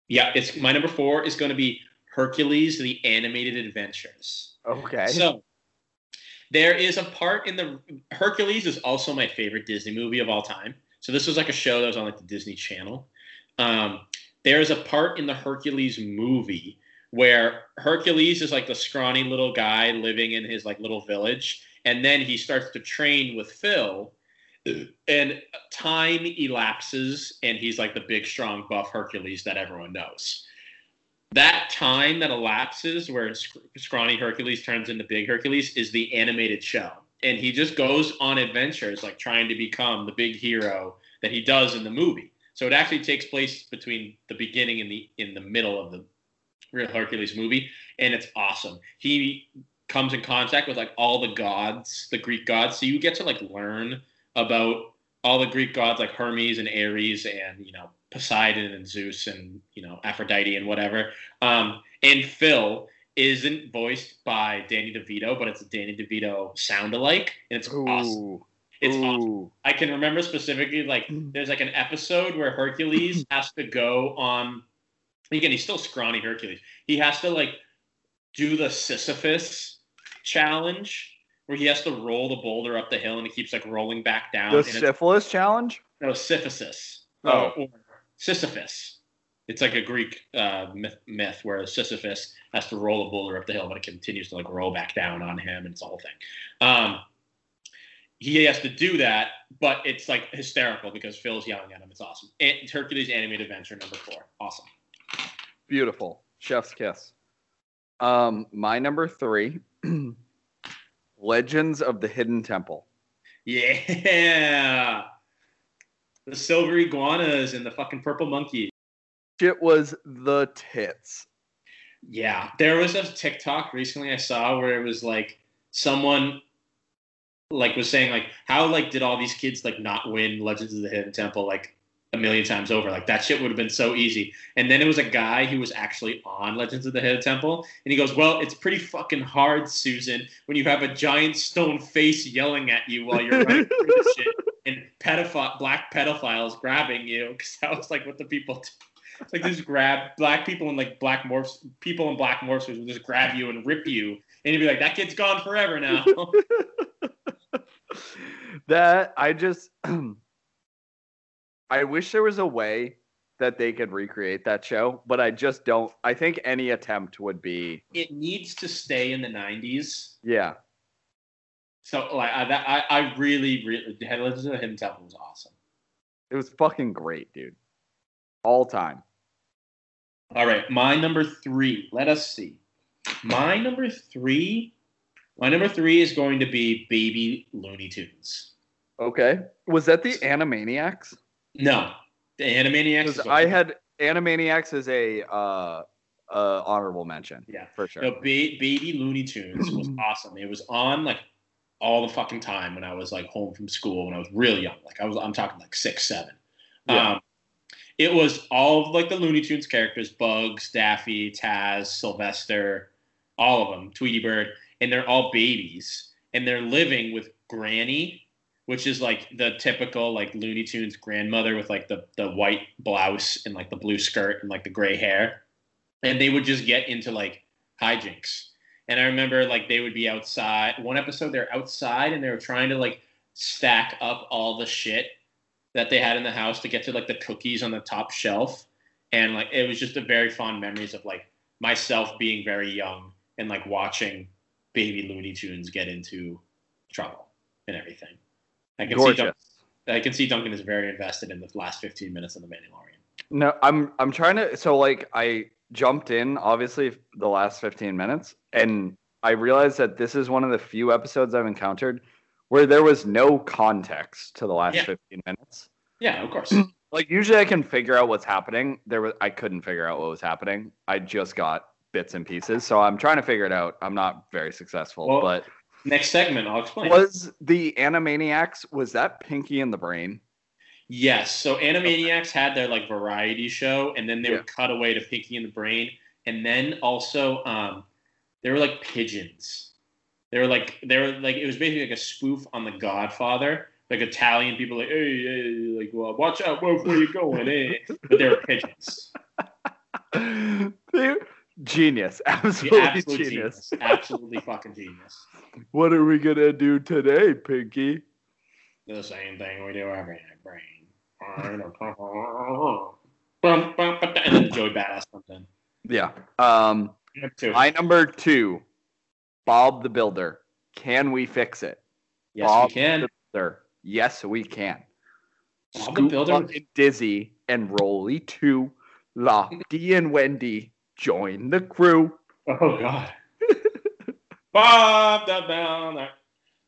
Speaker 1: yeah. It's my number four is going to be Hercules: The Animated Adventures.
Speaker 2: Okay.
Speaker 1: So there is a part in the Hercules is also my favorite Disney movie of all time. So this was like a show that was on like the Disney Channel. Um, there is a part in the Hercules movie where Hercules is like the scrawny little guy living in his like little village, and then he starts to train with Phil, and time elapses, and he's like the big, strong, buff Hercules that everyone knows. That time that elapses, where sc- scrawny Hercules turns into big Hercules, is the animated show, and he just goes on adventures, like trying to become the big hero that he does in the movie. So it actually takes place between the beginning and the in the middle of the real Hercules movie, and it's awesome. He comes in contact with like all the gods, the Greek gods, so you get to like learn about all the Greek gods like Hermes and Ares and you know Poseidon and Zeus and you know Aphrodite and whatever. Um, and Phil isn't voiced by Danny DeVito, but it's a Danny DeVito sound alike, and it's awesome.
Speaker 2: Ooh.
Speaker 1: It's awesome. I can remember specifically like there's like an episode where Hercules has to go on again he's still scrawny Hercules. He has to like do the Sisyphus challenge where he has to roll the boulder up the hill and he keeps like rolling back down.
Speaker 2: The syphilis challenge?
Speaker 1: no Sisyphus.
Speaker 2: Oh.
Speaker 1: or Sisyphus. It's like a Greek uh, myth, myth where Sisyphus has to roll a boulder up the hill, but it continues to like roll back down on him, and it's a whole thing. Um, he has to do that, but it's like hysterical because Phil's yelling at him. It's awesome. It's Hercules Animated Adventure number four. Awesome.
Speaker 2: Beautiful. Chef's kiss. Um, my number three, Legends of the Hidden Temple.
Speaker 1: Yeah. The silver iguanas and the fucking purple monkey.
Speaker 2: Shit was the tits.
Speaker 1: Yeah, there was a TikTok recently I saw where it was like someone like was saying like how like did all these kids like not win Legends of the Hidden Temple like a million times over like that shit would have been so easy and then it was a guy who was actually on Legends of the Hidden Temple and he goes well it's pretty fucking hard Susan when you have a giant stone face yelling at you while you're running through the shit pedophile black pedophiles grabbing you because that was like what the people do. It's like just grab black people and like black morphs, people in black morphs would just grab you and rip you, and you'd be like, "That kid's gone forever now."
Speaker 2: that I just I wish there was a way that they could recreate that show, but I just don't. I think any attempt would be
Speaker 1: it needs to stay in the '90s.
Speaker 2: yeah.
Speaker 1: So like, I, that, I, I really, really, Legends of the Hidden Temple was awesome.
Speaker 2: It was fucking great, dude. All time.
Speaker 1: All right, my number three. Let us see. My number three. My number three is going to be Baby Looney Tunes.
Speaker 2: Okay. Was that the Animaniacs?
Speaker 1: No, the Animaniacs.
Speaker 2: I had Animaniacs as a uh, uh, honorable mention.
Speaker 1: Yeah.
Speaker 2: for sure.
Speaker 1: No, ba- Baby Looney Tunes was awesome. It was on like all the fucking time when I was like home from school when I was really young. Like I was, I'm talking like six, seven.
Speaker 2: Yeah.
Speaker 1: Um, it was all of like the Looney Tunes characters: Bugs, Daffy, Taz, Sylvester, all of them, Tweety Bird, and they're all babies, and they're living with Granny, which is like the typical like Looney Tunes grandmother with like the the white blouse and like the blue skirt and like the gray hair, and they would just get into like hijinks. And I remember like they would be outside. One episode they're outside and they were trying to like stack up all the shit that they had in the house to get to like the cookies on the top shelf. And like it was just a very fond memories of like myself being very young and like watching baby Looney Tunes get into trouble and everything. I can see
Speaker 2: Gorgeous.
Speaker 1: Duncan, I can see Duncan is very invested in the last 15 minutes of the Mandalorian.
Speaker 2: No, I'm I'm trying to so like I jumped in obviously the last 15 minutes and I realized that this is one of the few episodes I've encountered where there was no context to the last
Speaker 1: Yeah.
Speaker 2: 15 minutes.
Speaker 1: Yeah, of course.
Speaker 2: Like usually I can figure out what's happening. There was I couldn't figure out what was happening. I just got bits and pieces. So I'm trying to figure it out. I'm not very successful,
Speaker 1: Well,
Speaker 2: but
Speaker 1: Next segment, I'll explain.
Speaker 2: was the Animaniacs was that Pinky in the Brain?
Speaker 1: Yes. So Animaniacs had their like variety show, and then they
Speaker 2: Yeah.
Speaker 1: would cut away to Pinky and the Brain, and then also um, they were like pigeons. They were like they were like it was basically like a spoof on The Godfather. Like Italian people, like hey, hey like well, watch out, where you going, eh? But they were pigeons.
Speaker 2: They're genius.
Speaker 1: Yeah,
Speaker 2: Absolutely
Speaker 1: absolute
Speaker 2: genius.
Speaker 1: genius. Absolutely fucking genius.
Speaker 2: What are we gonna do today, Pinky?
Speaker 1: The same thing we do every night, brain. And then Joey Badass comes in.
Speaker 2: Yeah. Um
Speaker 1: Number two.
Speaker 2: my number two, Bob the Builder. Can we fix it?
Speaker 1: yes,
Speaker 2: Bob
Speaker 1: we can.
Speaker 2: the Builder. Yes, we can.
Speaker 1: Bob the Builder
Speaker 2: and Dizzy and Roley too. Lofty and Wendy join the crew.
Speaker 1: Oh God. Bob the Builder.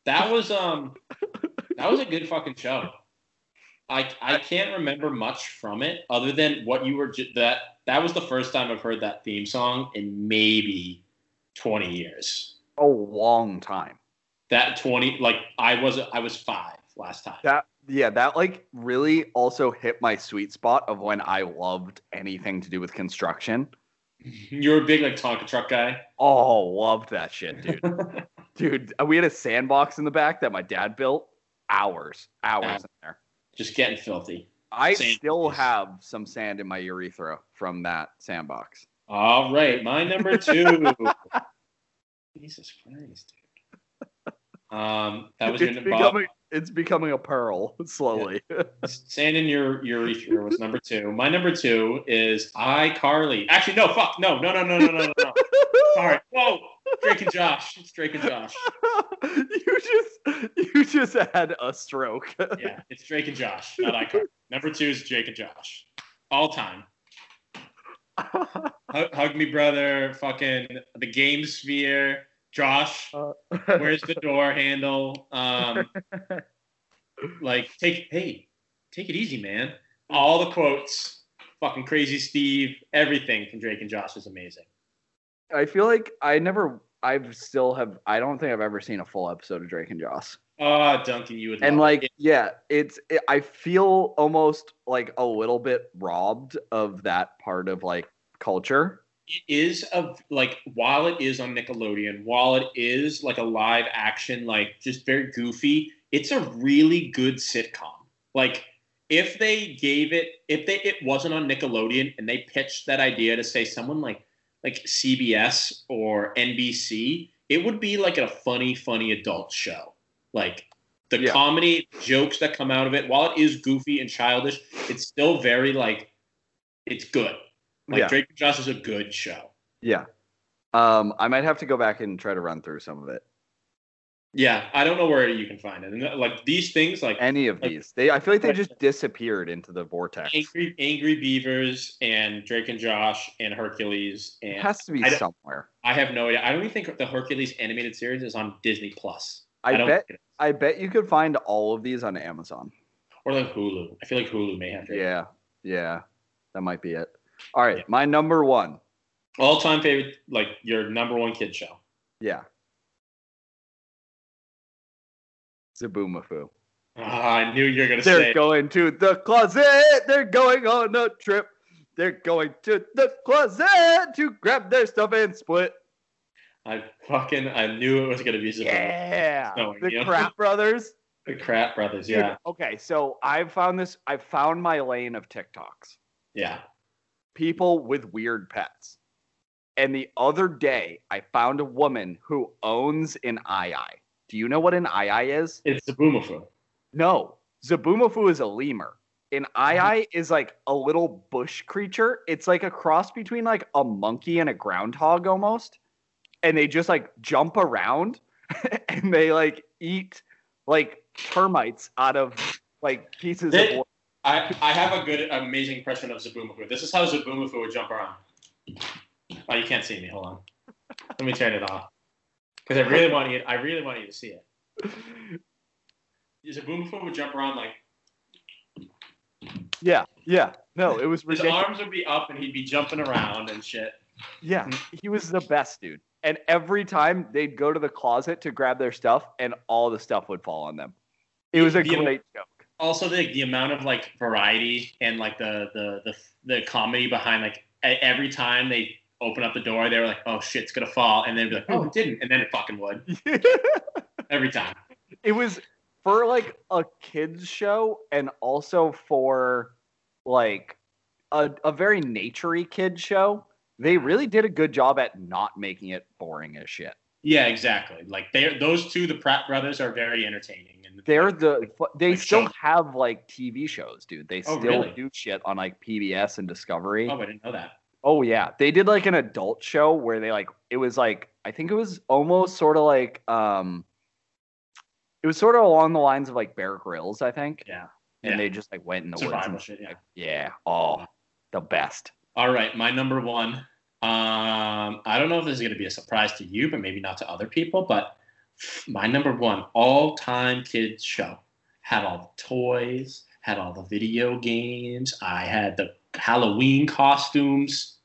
Speaker 1: That was um that was a good fucking show. I I can't remember much from it other than what you were ju- that that was the first time I've heard that theme song in maybe 20 years.
Speaker 2: A long time.
Speaker 1: That 20 like I was I was 5 last time.
Speaker 2: That yeah, that like really also hit my sweet spot of when I loved anything to do with construction.
Speaker 1: You're a big like Tonka truck guy.
Speaker 2: Oh, loved that shit, dude. dude, we had a sandbox in the back that my dad built. Hours, hours
Speaker 1: Yeah.
Speaker 2: in there
Speaker 1: just getting filthy.
Speaker 2: I
Speaker 1: sand
Speaker 2: still place. have some sand in my urethra from that sandbox.
Speaker 1: All right, my number two. Jesus Christ, dude. Um, that was
Speaker 2: it's becoming, it's becoming a pearl slowly. Yeah.
Speaker 1: sand in your urethra was number two. My number two is iCarly. Actually, no, fuck, no, no, no, no, no, no, no. Sorry. Whoa, Drake and Josh. It's Drake and Josh.
Speaker 2: you just you just had a stroke.
Speaker 1: Yeah, it's Drake and Josh, not iCarly. Number two is Drake and Josh, all time. Hug, hug me, brother. Fucking the game sphere. Josh, where's the door handle? Um, like take hey, take it easy, man. All the quotes, fucking crazy Steve, everything from Drake and Josh is amazing.
Speaker 2: I feel like I never I've still have I don't think I've ever seen a full episode of Drake and Josh.
Speaker 1: Oh, Duncan, you would
Speaker 2: And like
Speaker 1: it.
Speaker 2: yeah, it's it, I feel almost like a little bit robbed of that part of like culture.
Speaker 1: it is a like while it is on Nickelodeon, while it is like a live action, like just very goofy, it's a really good sitcom. Like if they gave it, if they it wasn't on Nickelodeon and they pitched that idea to say someone like like CBS or NBC, it would be like a funny, funny adult show. Like the
Speaker 2: Yeah.
Speaker 1: comedy jokes that come out of it, while it is goofy and childish, it's still very like it's good. Like
Speaker 2: yeah.
Speaker 1: Drake and Josh is a good show.
Speaker 2: Yeah. Um I might have to go back and try to run through some of it.
Speaker 1: Yeah, I don't know where you can find it. And uh, like these things, like
Speaker 2: Any of
Speaker 1: Like-
Speaker 2: these. They I feel like they just disappeared into the vortex.
Speaker 1: Angry Angry Beavers and Drake and Josh and Hercules
Speaker 2: It
Speaker 1: and
Speaker 2: has to be
Speaker 1: I
Speaker 2: somewhere.
Speaker 1: I have no idea. I don't even think the Hercules animated series is on Disney Plus.
Speaker 2: I,
Speaker 1: don't
Speaker 2: bet
Speaker 1: it.
Speaker 2: I bet you could find all of these on Amazon.
Speaker 1: or like Hulu. I feel like Hulu may have Drake.
Speaker 2: Yeah. Yeah. That might be it. All right,
Speaker 1: Yeah.
Speaker 2: my number 1.
Speaker 1: All time favorite, like your number one kid show.
Speaker 2: Yeah. Zoboomafoo.
Speaker 1: Ah, I knew you were gonna say
Speaker 2: They're
Speaker 1: say. it.
Speaker 2: going to the closet. They're going on a trip. They're going to the closet to grab their stuff and split.
Speaker 1: I fucking I knew it was gonna be Zaboom.
Speaker 2: Yeah. The
Speaker 1: you.
Speaker 2: Crap Brothers.
Speaker 1: The Crap Brothers.
Speaker 2: Dude,
Speaker 1: Yeah,
Speaker 2: Okay, so I've found this. I found my lane of TikToks.
Speaker 1: yeah.
Speaker 2: People with weird pets. And the other day, I found a woman who owns an aye-aye. Do you know what an aye-aye is?
Speaker 1: It's Zoboomafoo.
Speaker 2: No, Zoboomafoo is a lemur. An aye-aye is like a little bush creature. It's like a cross between like a monkey and a groundhog almost. And they just like jump around and they like eat like termites out of like pieces
Speaker 1: They-
Speaker 2: of wood.
Speaker 1: I, I have a good, amazing impression of Zoboomafoo. This is how Zoboomafoo would jump around. Oh, you can't see me. Hold on. Let me turn it off. Because I really want you. I really want you to see it. Zoboomafoo would jump around like
Speaker 2: Yeah, yeah. No, it was
Speaker 1: his arms would be up and he'd be jumping around and shit.
Speaker 2: Yeah, he was the best dude. And every time they'd go to the closet to grab their stuff, and all the stuff would fall on them. It was a
Speaker 1: The-
Speaker 2: great joke.
Speaker 1: Also, the the amount of like variety and like the the the the comedy behind like every time they open up the door, they were like, "Oh shit, it's gonna fall," and then be like, "Oh, it didn't," and then it fucking would every time.
Speaker 2: it was for like a kids show and also for like a, a very naturey kids show they really did a good job at not making it boring as shit
Speaker 1: Yeah, exactly. Like they those two, the Kratt brothers, are very entertaining. And
Speaker 2: they're the they
Speaker 1: Like
Speaker 2: still
Speaker 1: shows.
Speaker 2: have like tv shows dude they
Speaker 1: Oh,
Speaker 2: still
Speaker 1: really?
Speaker 2: do shit on like pbs and discovery
Speaker 1: oh, I didn't know that.
Speaker 2: Oh yeah, they did like an adult show where they like it was like I think it was almost sort of like um it was sort of along the lines of like Bear Grylls, I think.
Speaker 1: Yeah.
Speaker 2: And
Speaker 1: Yeah.
Speaker 2: they just like went in the woods.
Speaker 1: Survival
Speaker 2: And,
Speaker 1: shit. Yeah.
Speaker 2: yeah. Oh, the best.
Speaker 1: All right, my number one. Um, I don't know if this is going to be a surprise to you, but maybe not to other people. But my number one all-time kids show had all the toys, had all the video games. I had the Halloween costumes.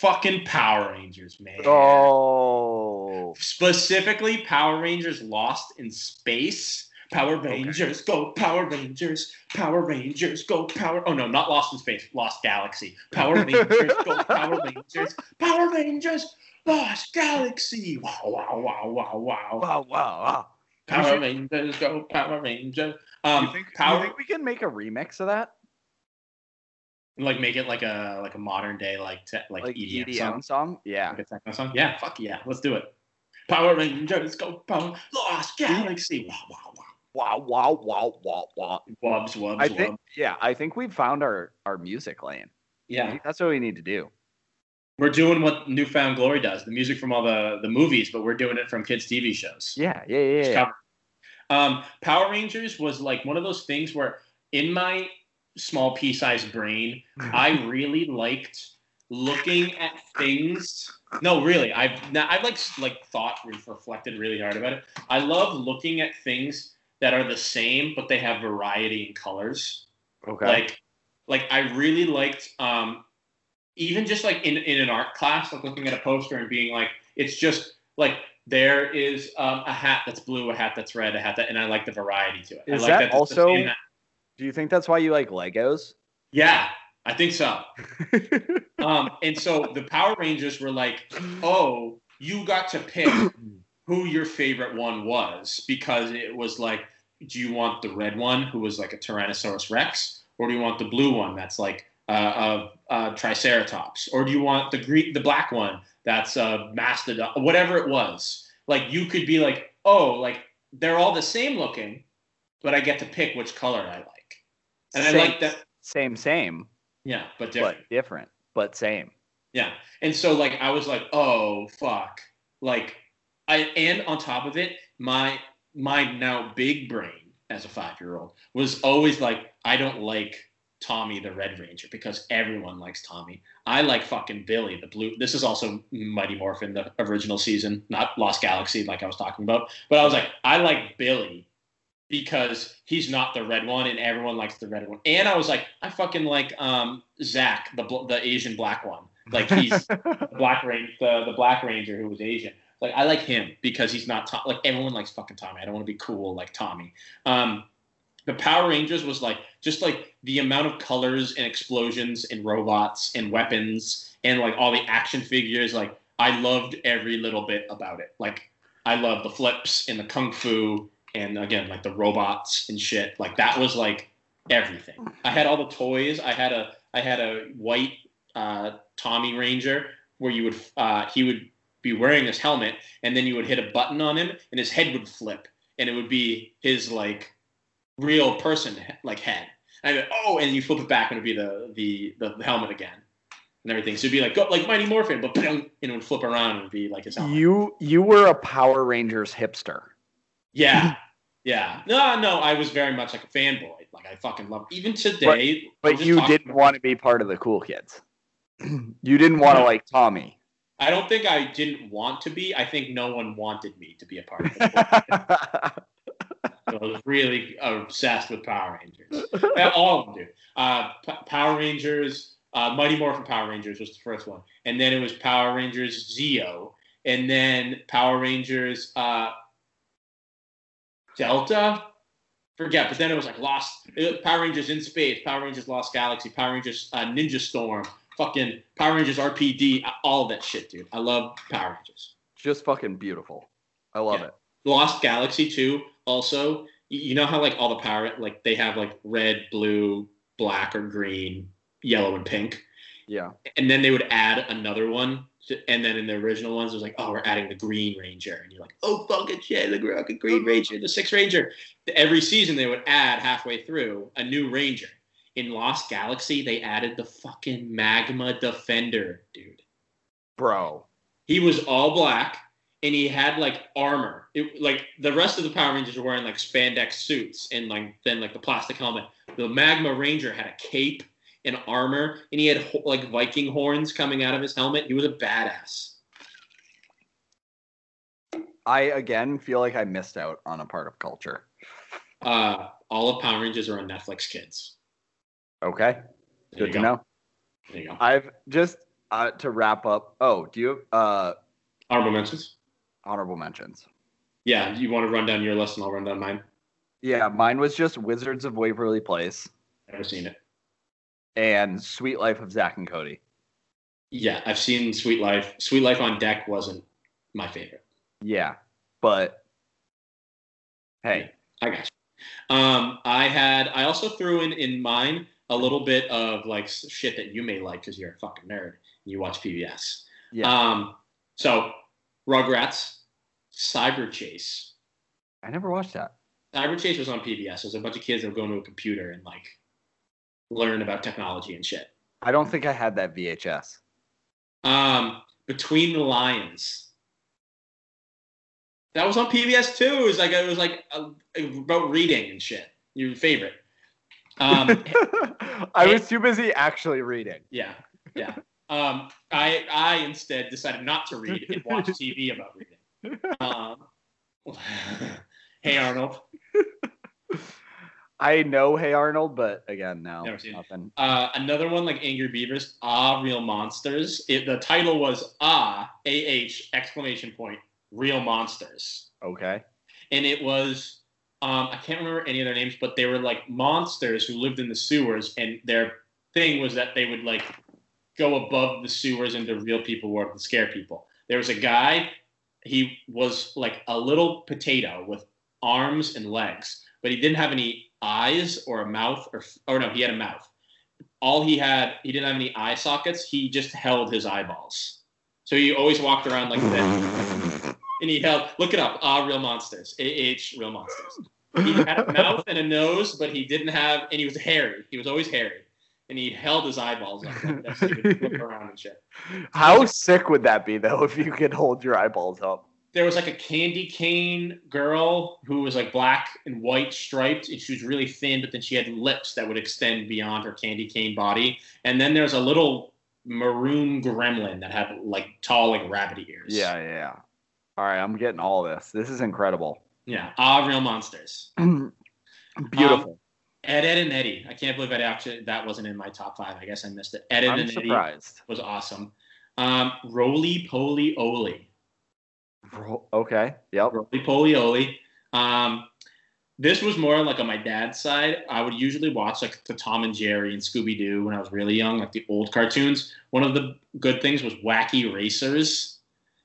Speaker 1: Fucking Power Rangers, man.
Speaker 2: Oh.
Speaker 1: Specifically, Power Rangers Lost in Space. Power Rangers, go Power Rangers. Power Rangers, go Power. Oh no, not Lost in Space. Lost Galaxy. Power Rangers, go Power Rangers. Power Rangers, Lost Galaxy. Wow, wow, wow, wow, wow.
Speaker 2: Wow, wow, wow.
Speaker 1: Power
Speaker 2: should-
Speaker 1: Rangers, go Power Rangers.
Speaker 2: Do
Speaker 1: Um,
Speaker 2: you think, do
Speaker 1: Power,
Speaker 2: you think we can make a remix of that?
Speaker 1: Like make it like a like a modern day like te- like,
Speaker 2: Like
Speaker 1: EDM,
Speaker 2: EDM,
Speaker 1: song.
Speaker 2: song? Yeah.
Speaker 1: Like a techno song. Yeah, fuck yeah, let's do it. Power Rangers, go Power Lost Galaxy. Wow, wow, wow.
Speaker 2: Wow, wow, wow, wow, wow.
Speaker 1: Wubs, wubs,
Speaker 2: I
Speaker 1: wubs.
Speaker 2: think yeah, I think we've found our our music lane.
Speaker 1: Yeah,
Speaker 2: that's what we need to do.
Speaker 1: we're doing what New Found Glory does, the music from all the, the movies, but we're doing it from kids' TV shows.
Speaker 2: Yeah, yeah, yeah. Yeah.
Speaker 1: Um, Power Rangers was like one of those things where in my small pea-sized brain, I really liked looking at things. No, really, I've not, I've like like thought re- reflected really hard about it. I love looking at things that are the same, but they have variety in colors.
Speaker 2: Okay.
Speaker 1: Like, like I really liked, um, even just like in in an art class, like looking at a poster and being like, it's just like there is um, a hat that's blue, a hat that's red, a hat that, and I like the variety to it. I like
Speaker 2: that
Speaker 1: the
Speaker 2: also-
Speaker 1: same hat.
Speaker 2: Do you think that's why you like Legos?
Speaker 1: Yeah, I think so. Um, and so the Power Rangers were like, oh, you got to pick who your favorite one was because it was like, do you want the red one who was like a Tyrannosaurus Rex, or do you want the blue one that's like uh, a, a Triceratops, or do you want the green, the black one that's a Mastodon, whatever it was? Like you could be like, oh, like they're all the same looking, but I get to pick which color I like, and I like that.
Speaker 2: Same, same,
Speaker 1: Yeah, but different.
Speaker 2: but different, but same.
Speaker 1: Yeah. And so like I was like, oh fuck. Like I and on top of it, my my now big brain as a five year old was always like, I don't like Tommy the Red Ranger because everyone likes Tommy. I like fucking Billy the blue. This is also Mighty Morphin, the original season, not Lost Galaxy like I was talking about. But I was like, I like Billy because he's not the red one and everyone likes the red one. And I was like, I fucking like um Zach, the the Asian black one. Like he's the black ranger, the, the black ranger who was Asian. Like I like him because he's not Tom- like everyone likes fucking Tommy. I don't want to be cool like Tommy. Um, the Power Rangers was like just like the amount of colors and explosions and robots and weapons and like all the action figures. Like I loved every little bit about it. Like I loved the flips and the kung fu and again like the robots and shit. Like that was like everything. I had all the toys. I had a I had a white uh, Tommy Ranger where you would uh, he would be wearing this helmet and then you would hit a button on him and his head would flip and it would be his like real person like head. And I'd be, oh, and you flip it back and it'd be the the the helmet again and everything. So it'd be like go like Mighty Morphin, but and it would flip around and be like his helmet.
Speaker 2: you you were a Power Rangers hipster.
Speaker 1: Yeah. Yeah. No, no, I was very much like a fanboy. Like I fucking love even today. I
Speaker 2: But you didn't want to be part of the cool kids. you didn't want to like Tommy.
Speaker 1: I don't think I didn't want to be. I think no one wanted me to be a part of it. I was really obsessed with Power Rangers. All of them do. Uh, P- Power Rangers, uh, Mighty Morphin Power Rangers was the first one, and then it was Power Rangers Zeo, and then Power Rangers uh, Delta. Forget, but then it was like Lost Power Rangers in Space, Power Rangers Lost Galaxy, Power Rangers uh, Ninja Storm, fucking Power Rangers RPD, all that shit, dude. I love Power Rangers.
Speaker 2: Just fucking beautiful. I love
Speaker 1: Yeah.
Speaker 2: it.
Speaker 1: Lost Galaxy too. Also, you know how like all the power like they have like red, blue, black, or green, yellow, and pink,
Speaker 2: Yeah.
Speaker 1: and then they would add another one. And then in the original ones, it was like, oh, we're adding the Green Ranger, and you're like, oh, fucking shit, the fucking Green uh-huh. Ranger, the Sixth Ranger. Every season, they would add halfway through a new Ranger. In Lost Galaxy, they added the fucking Magma Defender, dude.
Speaker 2: Bro.
Speaker 1: he was all black and he had like armor. It, like the rest of the Power Rangers were wearing like spandex suits and like then like the plastic helmet. The Magma Ranger had a cape and armor and he had like Viking horns coming out of his helmet. He was a badass.
Speaker 2: I again feel like I missed out on a part of culture.
Speaker 1: Uh, all of Power Rangers are on Netflix Kids.
Speaker 2: Okay.
Speaker 1: There
Speaker 2: Good to
Speaker 1: go.
Speaker 2: know.
Speaker 1: There you go.
Speaker 2: I've just uh, to wrap up. Oh, do you have uh,
Speaker 1: Honorable mentions.
Speaker 2: honorable mentions?
Speaker 1: Yeah, you want to run down your list and I'll run down mine.
Speaker 2: Yeah, mine was just Wizards of Waverly Place
Speaker 1: Never seen it.
Speaker 2: And Suite Life of Zack and Cody.
Speaker 1: Yeah, I've seen Suite Life. Suite Life on Deck wasn't my favorite.
Speaker 2: Yeah, but hey,
Speaker 1: I got you. Um, I had. I also threw in in mine a little bit of like shit that you may like because you're a fucking nerd and you watch PBS.
Speaker 2: yeah,
Speaker 1: Um, so Rugrats, Cyberchase.
Speaker 2: I never watched that.
Speaker 1: Cyberchase was on PBS. It was a bunch of kids that would go into a computer and like learn about technology and shit.
Speaker 2: I don't think I had that VHS.
Speaker 1: Um, Between the Lions. That was on PBS too. It was like it was like uh, about reading and shit. Your favorite. Um,
Speaker 2: I was too busy actually reading.
Speaker 1: Yeah, yeah. Um, I I instead decided not to read and watch TV about reading. Um, hey Arnold,
Speaker 2: I know Hey Arnold, but again, no,
Speaker 1: Never seen
Speaker 2: nothing.
Speaker 1: uh, another one like Angry Beavers. Ah, Real Monsters. It, the title was Ah A H exclamation point Real Monsters,
Speaker 2: Okay.
Speaker 1: and it was um, I can't remember any of their names, but they were like monsters who lived in the sewers, and their thing was that they would like go above the sewers into real people world and scare people. There was a guy, he was like a little potato with arms and legs, but he didn't have any eyes or a mouth or or no, he had a mouth. All he had, he didn't have any eye sockets. He just held his eyeballs. So he always walked around like that, and he held. Look it up. Ah, real monsters. A H real monsters. He had a mouth and a nose, but he didn't have, and he was hairy. He was always hairy, and he held his eyeballs up like so he look around and shit.
Speaker 2: How sick would that be though if you could hold your eyeballs up?
Speaker 1: There was like a candy cane girl who was like black and white striped, and she was really thin, but then she had lips that would extend beyond her candy cane body. And then there's a little maroon gremlin that had like tall, like rabbit ears.
Speaker 2: Yeah, yeah. All right, I'm getting all this. This is incredible.
Speaker 1: Yeah. Ah, real monsters.
Speaker 2: Beautiful.
Speaker 1: Ed, Edd, and Eddy. I can't believe I actually that wasn't in my top five. I guess I missed it. Ed, Edd,
Speaker 2: I'm
Speaker 1: and
Speaker 2: Eddy
Speaker 1: was awesome. Um, Rolie Polie
Speaker 2: Olie. Okay. Yep.
Speaker 1: Rolie Polie Olie. Um, this was more like on my dad's side. I would usually watch like the Tom and Jerry and Scooby Doo when I was really young, like the old cartoons. One of the good things was Wacky Racers.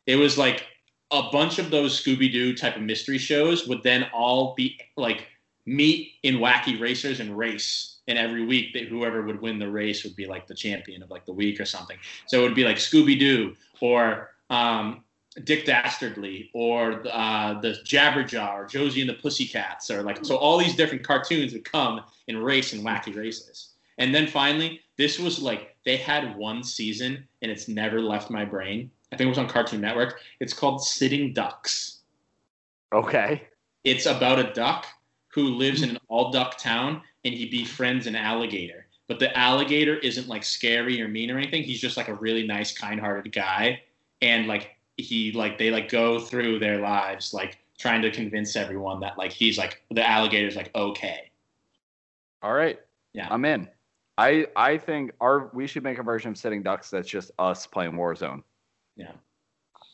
Speaker 1: It was like a bunch of those Scooby Doo type of mystery shows would then all be like meet in Wacky Racers and race. And every week, that whoever would win the race would be like the champion of like the week or something. So it would be like Scooby Doo or um, Dick Dastardly or uh, the Jabberjaw or Josie and the Pussycats or like so all these different cartoons would come and race in wacky races. And then finally, this was like they had one season and it's never left my brain. I think it was on Cartoon Network. It's called Sitting Ducks.
Speaker 2: Okay.
Speaker 1: It's about a duck who lives in an all duck town and he befriends an alligator. But the alligator isn't like scary or mean or anything. He's just like a really nice, kind hearted guy. And like he like they like go through their lives like trying to convince everyone that like he's like the alligator's like okay.
Speaker 2: All right.
Speaker 1: Yeah.
Speaker 2: I'm in. I I think our we should make a version of Sitting Ducks that's just us playing Warzone.
Speaker 1: Yeah.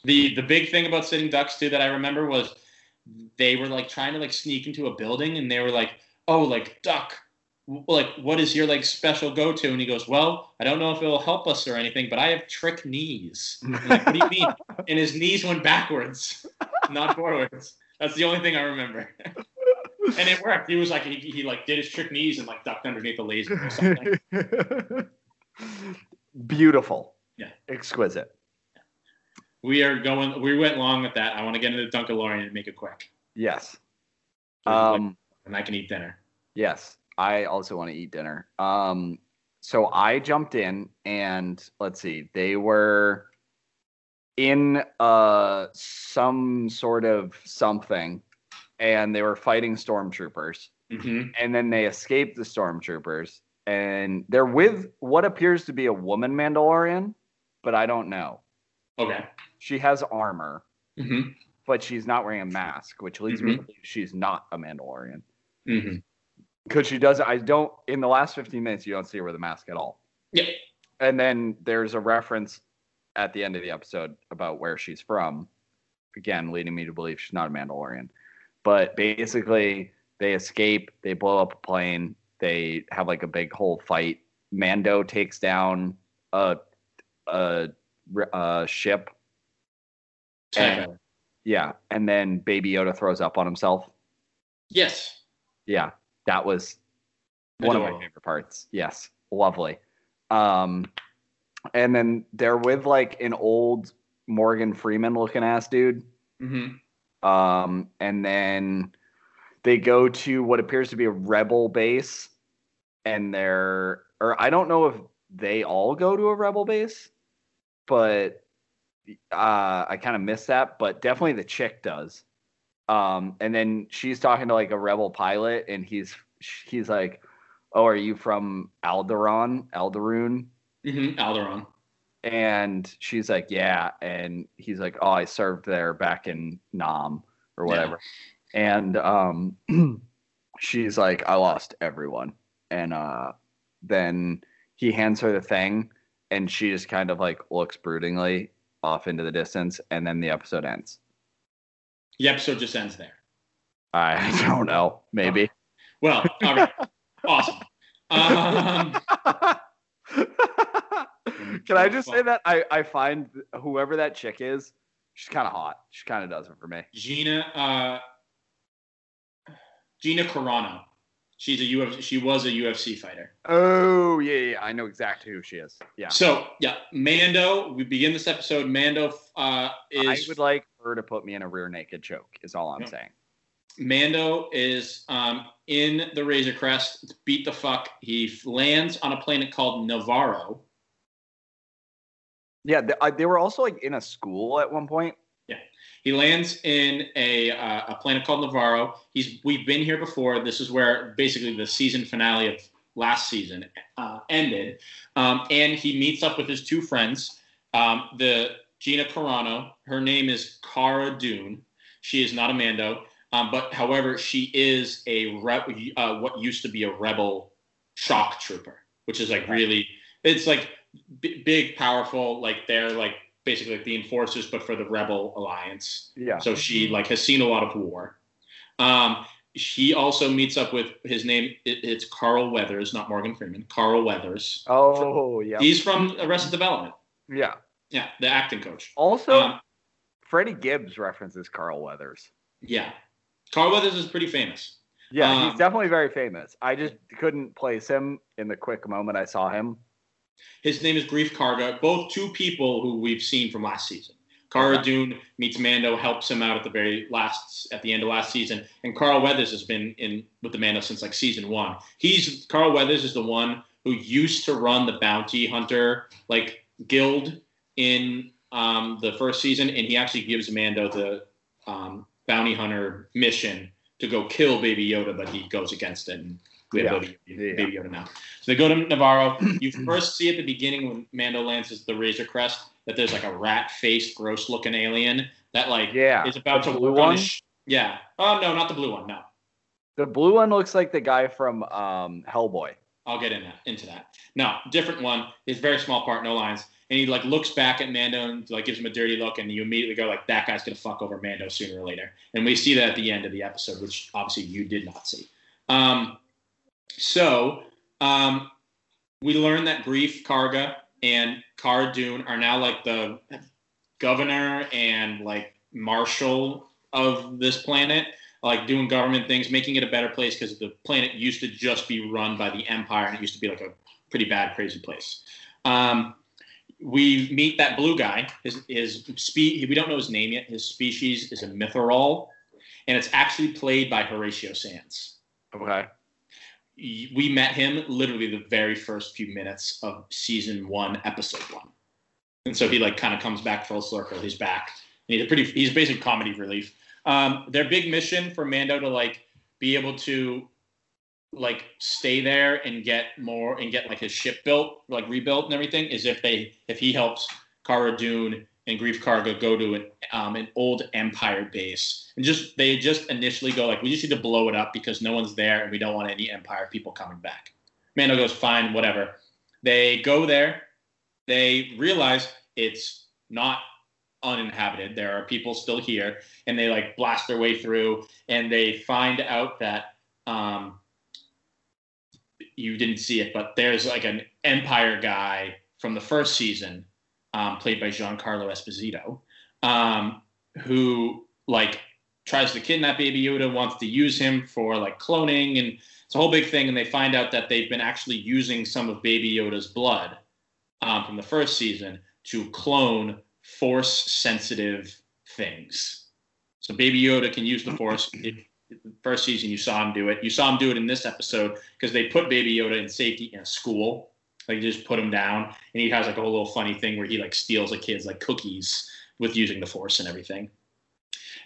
Speaker 1: The the big thing about sitting ducks too that I remember was they were like trying to like sneak into a building and they were like, "Oh, like duck, like what is your like special go to?" And he goes, "Well, I don't know if it'll help us or anything, but I have trick knees." Like, what do you mean? And his knees went backwards, not forwards. That's the only thing I remember. and it worked. He was like he, he like did his trick knees and like ducked underneath the laser or something.
Speaker 2: Beautiful.
Speaker 1: Yeah.
Speaker 2: Exquisite.
Speaker 1: we are going. We went long with that. I want to get into Dunkalorian and make it quick.
Speaker 2: Yes. Um
Speaker 1: and I can eat dinner.
Speaker 2: Yes, I also want to eat dinner. Um, so I jumped in, and let's see, they were in uh some sort of something, and they were fighting stormtroopers,
Speaker 1: hmm
Speaker 2: and then they escaped the stormtroopers, and they're with what appears to be a woman Mandalorian, but I don't know.
Speaker 1: Okay.
Speaker 2: She has armor,
Speaker 1: hmm
Speaker 2: but she's not wearing a mask, which leads me to believe she's not a Mandalorian. Because she doesn't. I don't. In the last 15 minutes, you don't see her with a mask at all.
Speaker 1: Yeah.
Speaker 2: And then there's a reference at the end of the episode about where she's from. Again, leading me to believe she's not a Mandalorian. But basically, they escape. They blow up a plane. They have like a big whole fight. Mando takes down a a, a ship. And, yeah, and then Baby Yoda throws up on himself.
Speaker 1: Yes.
Speaker 2: Yeah, that was one of my favorite parts. Yes, lovely. Um, and then they're with like an old Morgan Freeman looking ass dude.
Speaker 1: hmm
Speaker 2: Um, and then they go to what appears to be a rebel base, and they're or I don't know if they all go to a rebel base, but uh, I kind of missed that. But definitely the chick does. Um, and then she's talking to like a rebel pilot, and he's he's like, "Oh, are you from Alderaan, Alderaan?"
Speaker 1: hmm Alderaan.
Speaker 2: And she's like, "Yeah," and he's like, "Oh, I served there back in Nam or
Speaker 1: Yeah.
Speaker 2: whatever." And um, she's like, "I lost everyone," and uh, then he hands her the thing, and she just kind of like looks broodingly off into the distance, and then the episode ends.
Speaker 1: The episode just ends there.
Speaker 2: I don't know, maybe.
Speaker 1: Well, all right. awesome. Um,
Speaker 2: Can I just say that I, I find whoever that chick is, she's kind of hot. She kind of does it for me.
Speaker 1: Gina uh, Gina Carano. She's a UFC. She was a UFC fighter.
Speaker 2: Oh yeah, yeah, I know exactly who she is. Yeah,
Speaker 1: So yeah, Mando. We begin this episode. Mando uh, is
Speaker 2: I would like her to put me in a rear naked choke. Is all I'm
Speaker 1: Yeah.
Speaker 2: saying.
Speaker 1: Mando is um, in the Razor Crest. Beat the fuck. He lands on a planet called Nevarro.
Speaker 2: Yeah, they, I, they were also like in a school at one point.
Speaker 1: Yeah, he lands in a uh, a planet called Nevarro. He's we've been here before. This is where basically the season finale of last season uh, ended, um, and he meets up with his two friends. Um, the Gina Carano. Her name is Cara Dune. She is not a Mando, um, but however, she is a re- uh, what used to be a rebel shock trooper, which is like really it's like b- big, powerful. Like they're like basically like the enforcers, but for the rebel alliance.
Speaker 2: Yeah.
Speaker 1: So she like has seen a lot of war. Um, she also meets up with his name. It, it's Carl Weathers, not Morgan Freeman. Carl Weathers.
Speaker 2: Oh yeah.
Speaker 1: He's from Arrested Development.
Speaker 2: Yeah.
Speaker 1: Yeah, the acting coach.
Speaker 2: Also,
Speaker 1: Um,
Speaker 2: Freddie Gibbs references Carl Weathers.
Speaker 1: yeah, Carl Weathers is pretty famous.
Speaker 2: Yeah,
Speaker 1: Um,
Speaker 2: he's definitely very famous. I just couldn't place him in the quick moment I saw him.
Speaker 1: His name is Greef Karga. Both two people who we've seen from last season. Cara
Speaker 2: Okay.
Speaker 1: Dune meets Mando, helps him out at the very last, at the end of last season, and Carl Weathers has been in with the Mando since like season one. He's Carl Weathers is the one who used to run the bounty hunter like guild in um, the first season, and he actually gives Mando the um, bounty hunter mission to go kill Baby Yoda, but he goes against it, and we have
Speaker 2: Yeah.
Speaker 1: Baby,
Speaker 2: Yeah.
Speaker 1: Baby Yoda now. So they go to Nevarro. You first see at the beginning when Mando lands is the Razor Crest that there's like a rat-faced, gross-looking alien that like
Speaker 2: Yeah.
Speaker 1: is about
Speaker 2: the
Speaker 1: to
Speaker 2: blue one?
Speaker 1: sh- Yeah. Oh no, not the blue one. No,
Speaker 2: The blue one looks like the guy from um, Hellboy.
Speaker 1: I'll get in that, into that. No, different one. It's very small part, no lines, and he like looks back at Mando and like gives him a dirty look, and you immediately go like, that guy's gonna fuck over Mando sooner or later. And we see that at the end of the episode, which obviously you did not see. Um, so um, we learn that Greef Karga and Cara Dune are now like the governor and like marshal of this planet, like doing government things, making it a better place because the planet used to just be run by the Empire and it used to be like a pretty bad, crazy place. Um, we meet that blue guy. His his spe- we don't know his name yet. His species is a Mythrol, and it's actually played by Horatio Sanz
Speaker 2: Okay.
Speaker 1: we met him literally the very first few minutes of season one, episode one. And so he like kind of comes back full circle. He's back. And he's a pretty he's basic comedy relief. Um, their big mission for Mando to like be able to like stay there and get more and get like his ship built, like rebuilt and everything, is if they if he helps Cara Dune and Greef Karga go to an um, an old Empire base and just they just initially go like we just need to blow it up because no one's there and we don't want any Empire people coming back. Mando goes fine, whatever. They go there. They realize it's not uninhabited. There are people still here, and they like blast their way through, and they find out that um, you didn't see it, but there's like an Empire guy from the first season, um, played by Giancarlo Esposito, um, who like tries to kidnap Baby Yoda, wants to use him for like cloning, and it's a whole big thing. And they find out that they've been actually using some of Baby Yoda's blood um, from the first season to clone force sensitive things. So Baby Yoda can use the force. First season you saw him do it. You saw him do it in this episode because they put Baby Yoda in safety in a school. Like you just put him down, and he has like a whole little funny thing where he like steals a kid's like cookies with using the force and everything.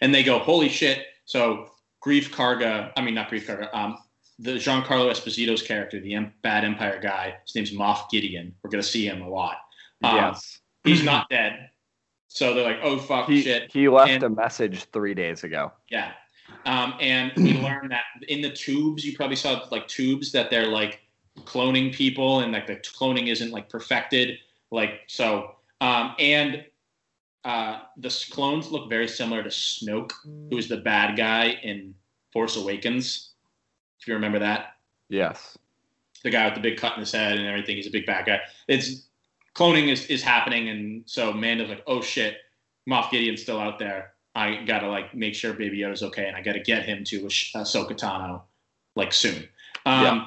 Speaker 1: And they go, holy shit! So Greef Karga, I mean not Greef Karga, um, the Giancarlo Esposito's character, the em- bad Empire guy, his name's Moff Gideon. We're gonna see him a lot. Um,
Speaker 2: yes.
Speaker 1: he's not dead. So they're like, oh fuck
Speaker 2: He,
Speaker 1: shit.
Speaker 2: he left
Speaker 1: And-
Speaker 2: a message three days ago.
Speaker 1: Yeah. Um, and we learned that in the tubes, you probably saw like tubes that they're like cloning people and like the cloning isn't like perfected. Like, so, um, and uh, the clones look very similar to Snoke, who is the bad guy in Force Awakens. If you remember that
Speaker 2: Yes.
Speaker 1: the guy with the big cut in his head and everything. He's a big bad guy. It's cloning is, is happening, and so Mando's like, oh shit, Moff Gideon's still out there. I gotta like make sure Baby Yoda's okay, and I gotta get him to Ash- Ahsoka Tano like soon. Um,
Speaker 2: Yeah.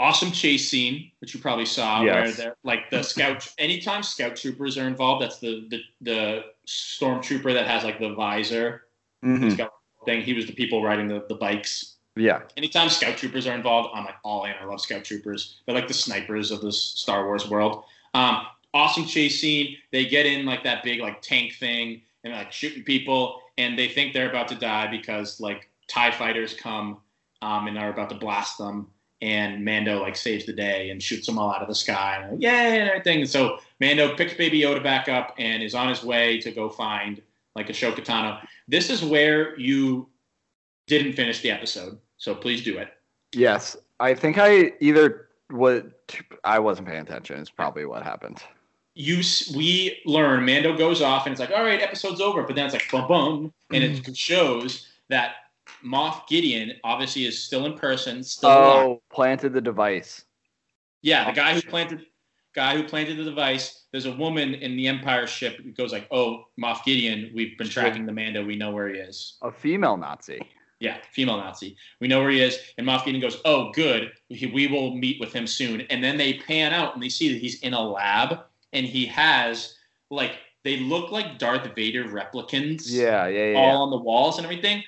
Speaker 1: Awesome chase scene, which you probably saw, where they're like the scout. Anytime scout troopers are involved, that's the the the stormtrooper that has like the visor.
Speaker 2: Mhm.
Speaker 1: He's thing. He was the people riding the, the bikes
Speaker 2: Yeah.
Speaker 1: anytime scout troopers are involved, I'm like all in. I love scout troopers. They're like the snipers of this Star Wars world. Um, awesome chase scene. They get in like that big like tank thing and like shooting people, and they think they're about to die because like Tie fighters come um, and are about to blast them. And Mando like saves the day and shoots them all out of the sky. And like, Yay and everything. And so Mando picks Baby Yoda back up and is on his way to go find like Ahsoka Tano. This is where you didn't finish the episode, so please do it.
Speaker 2: Yes. I think I either would I wasn't paying attention. Is probably what happened.
Speaker 1: You, we learn Mando goes off, and it's like, all right, episode's over. But then it's like, bum bum, and it mm-hmm. shows that Moff Gideon obviously is still in person, still.
Speaker 2: Oh, planted the device.
Speaker 1: Yeah, the oh, guy who planted, guy who planted the device. There's a woman in the Empire ship who goes like, oh, Moff Gideon, we've been tracking the Mando. We know where he is.
Speaker 2: A female Nazi.
Speaker 1: Yeah, female Nazi. We know where he is. And Moff Gideon goes, "Oh, good. We will meet with him soon." And then they pan out and they see that he's in a lab and he has like they look like Darth Vader replicants.
Speaker 2: Yeah, yeah, yeah.
Speaker 1: all on the walls and everything.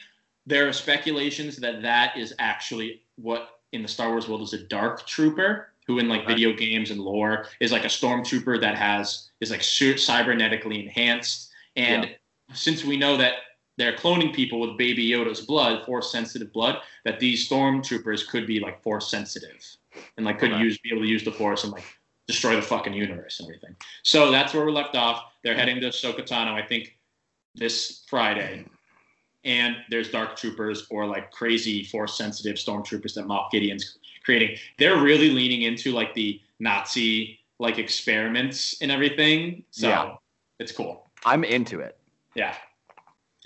Speaker 1: There are speculations that that is actually what in the Star Wars world is a dark trooper, who in like video games and lore is like a stormtrooper that has is like cy- cybernetically enhanced. And since we know that they're cloning people with Baby Yoda's blood, force sensitive blood, that these stormtroopers could be like force sensitive and like could
Speaker 2: Okay.
Speaker 1: use be able to use the force and like destroy the fucking universe and everything. So that's where we're left off. They're heading to Ahsoka Tano, I think, this Friday. and there's dark troopers or like crazy force sensitive stormtroopers that Moff Gideon's creating. They're really leaning into like the Nazi like experiments and everything. So
Speaker 2: Yeah.
Speaker 1: it's cool.
Speaker 2: I'm into it.
Speaker 1: Yeah.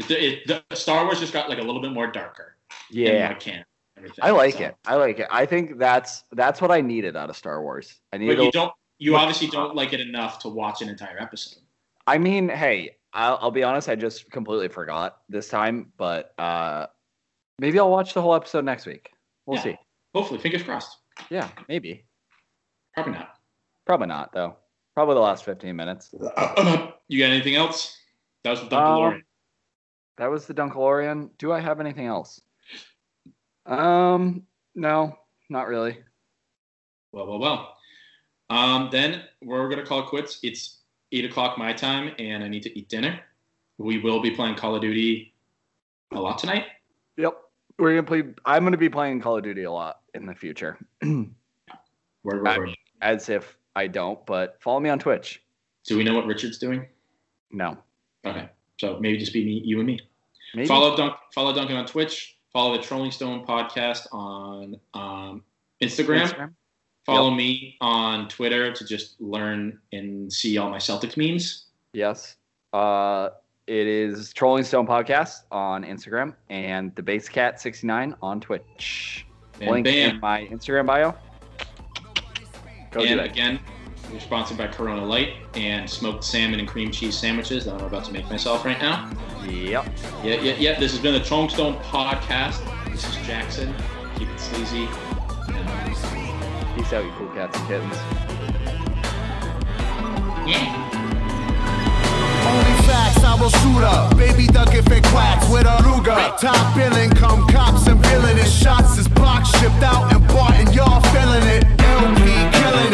Speaker 1: It, it, the Star Wars just got like a little bit more darker.
Speaker 2: Yeah.
Speaker 1: what can everything.
Speaker 2: I like
Speaker 1: So-
Speaker 2: it. I like it. I think that's that's what I needed out of Star Wars. I needed.
Speaker 1: But you
Speaker 2: a-
Speaker 1: don't. You
Speaker 2: Look-
Speaker 1: obviously don't like it enough to watch an entire episode.
Speaker 2: I mean, hey, I'll, I'll be honest. I just completely forgot this time, but uh, maybe I'll watch the whole episode next week. We'll
Speaker 1: Yeah.
Speaker 2: see.
Speaker 1: Hopefully, fingers crossed.
Speaker 2: Yeah, maybe.
Speaker 1: Probably not.
Speaker 2: Probably not though. Probably the last 15 minutes.
Speaker 1: you got anything else? That was the Dunkalorian.
Speaker 2: Um, That was the Dunkalorian. Do I have anything else? Um, no, not really.
Speaker 1: Well, well, well. Um, then we're gonna call it quits. It's eight o'clock my time, and I need to eat dinner. We will be playing Call of Duty a lot tonight.
Speaker 2: Yep. We're gonna play. I'm gonna be playing Call of Duty a lot in the future.
Speaker 1: Word, word,
Speaker 2: I
Speaker 1: word.
Speaker 2: as if I don't, but follow me on Twitch.
Speaker 1: Do we know what Richard's doing?
Speaker 2: No,
Speaker 1: Okay, so maybe just be me, you and me.
Speaker 2: maybe.
Speaker 1: Follow Dunk, follow Duncan on Twitch. Follow the Trolling Stone podcast on um, Instagram.
Speaker 2: Instagram.
Speaker 1: Follow me on Twitter to just learn and see all my Celtics memes.
Speaker 2: Yes. Uh, it is Trolling Stone Podcast on Instagram and the Base Cat 69 on Twitch.
Speaker 1: And
Speaker 2: Link
Speaker 1: bam.
Speaker 2: in my Instagram bio. Go
Speaker 1: and again, we're sponsored by Corona Light and smoked salmon and cream cheese sandwiches that I'm about to make myself right now.
Speaker 2: Yep.
Speaker 1: Yeah, yeah, yeah. This has been the Trolling podcast. This is Jackson. Keep it sleazy.
Speaker 2: Peace out, you cool cats and kittens.
Speaker 1: Yeah.
Speaker 3: Only facts, I will shoot up. Baby duck if it quacks with a Ruger. Top billing, come cops and villainous shots is box shipped out and bought, and y'all feeling it. LP killing it.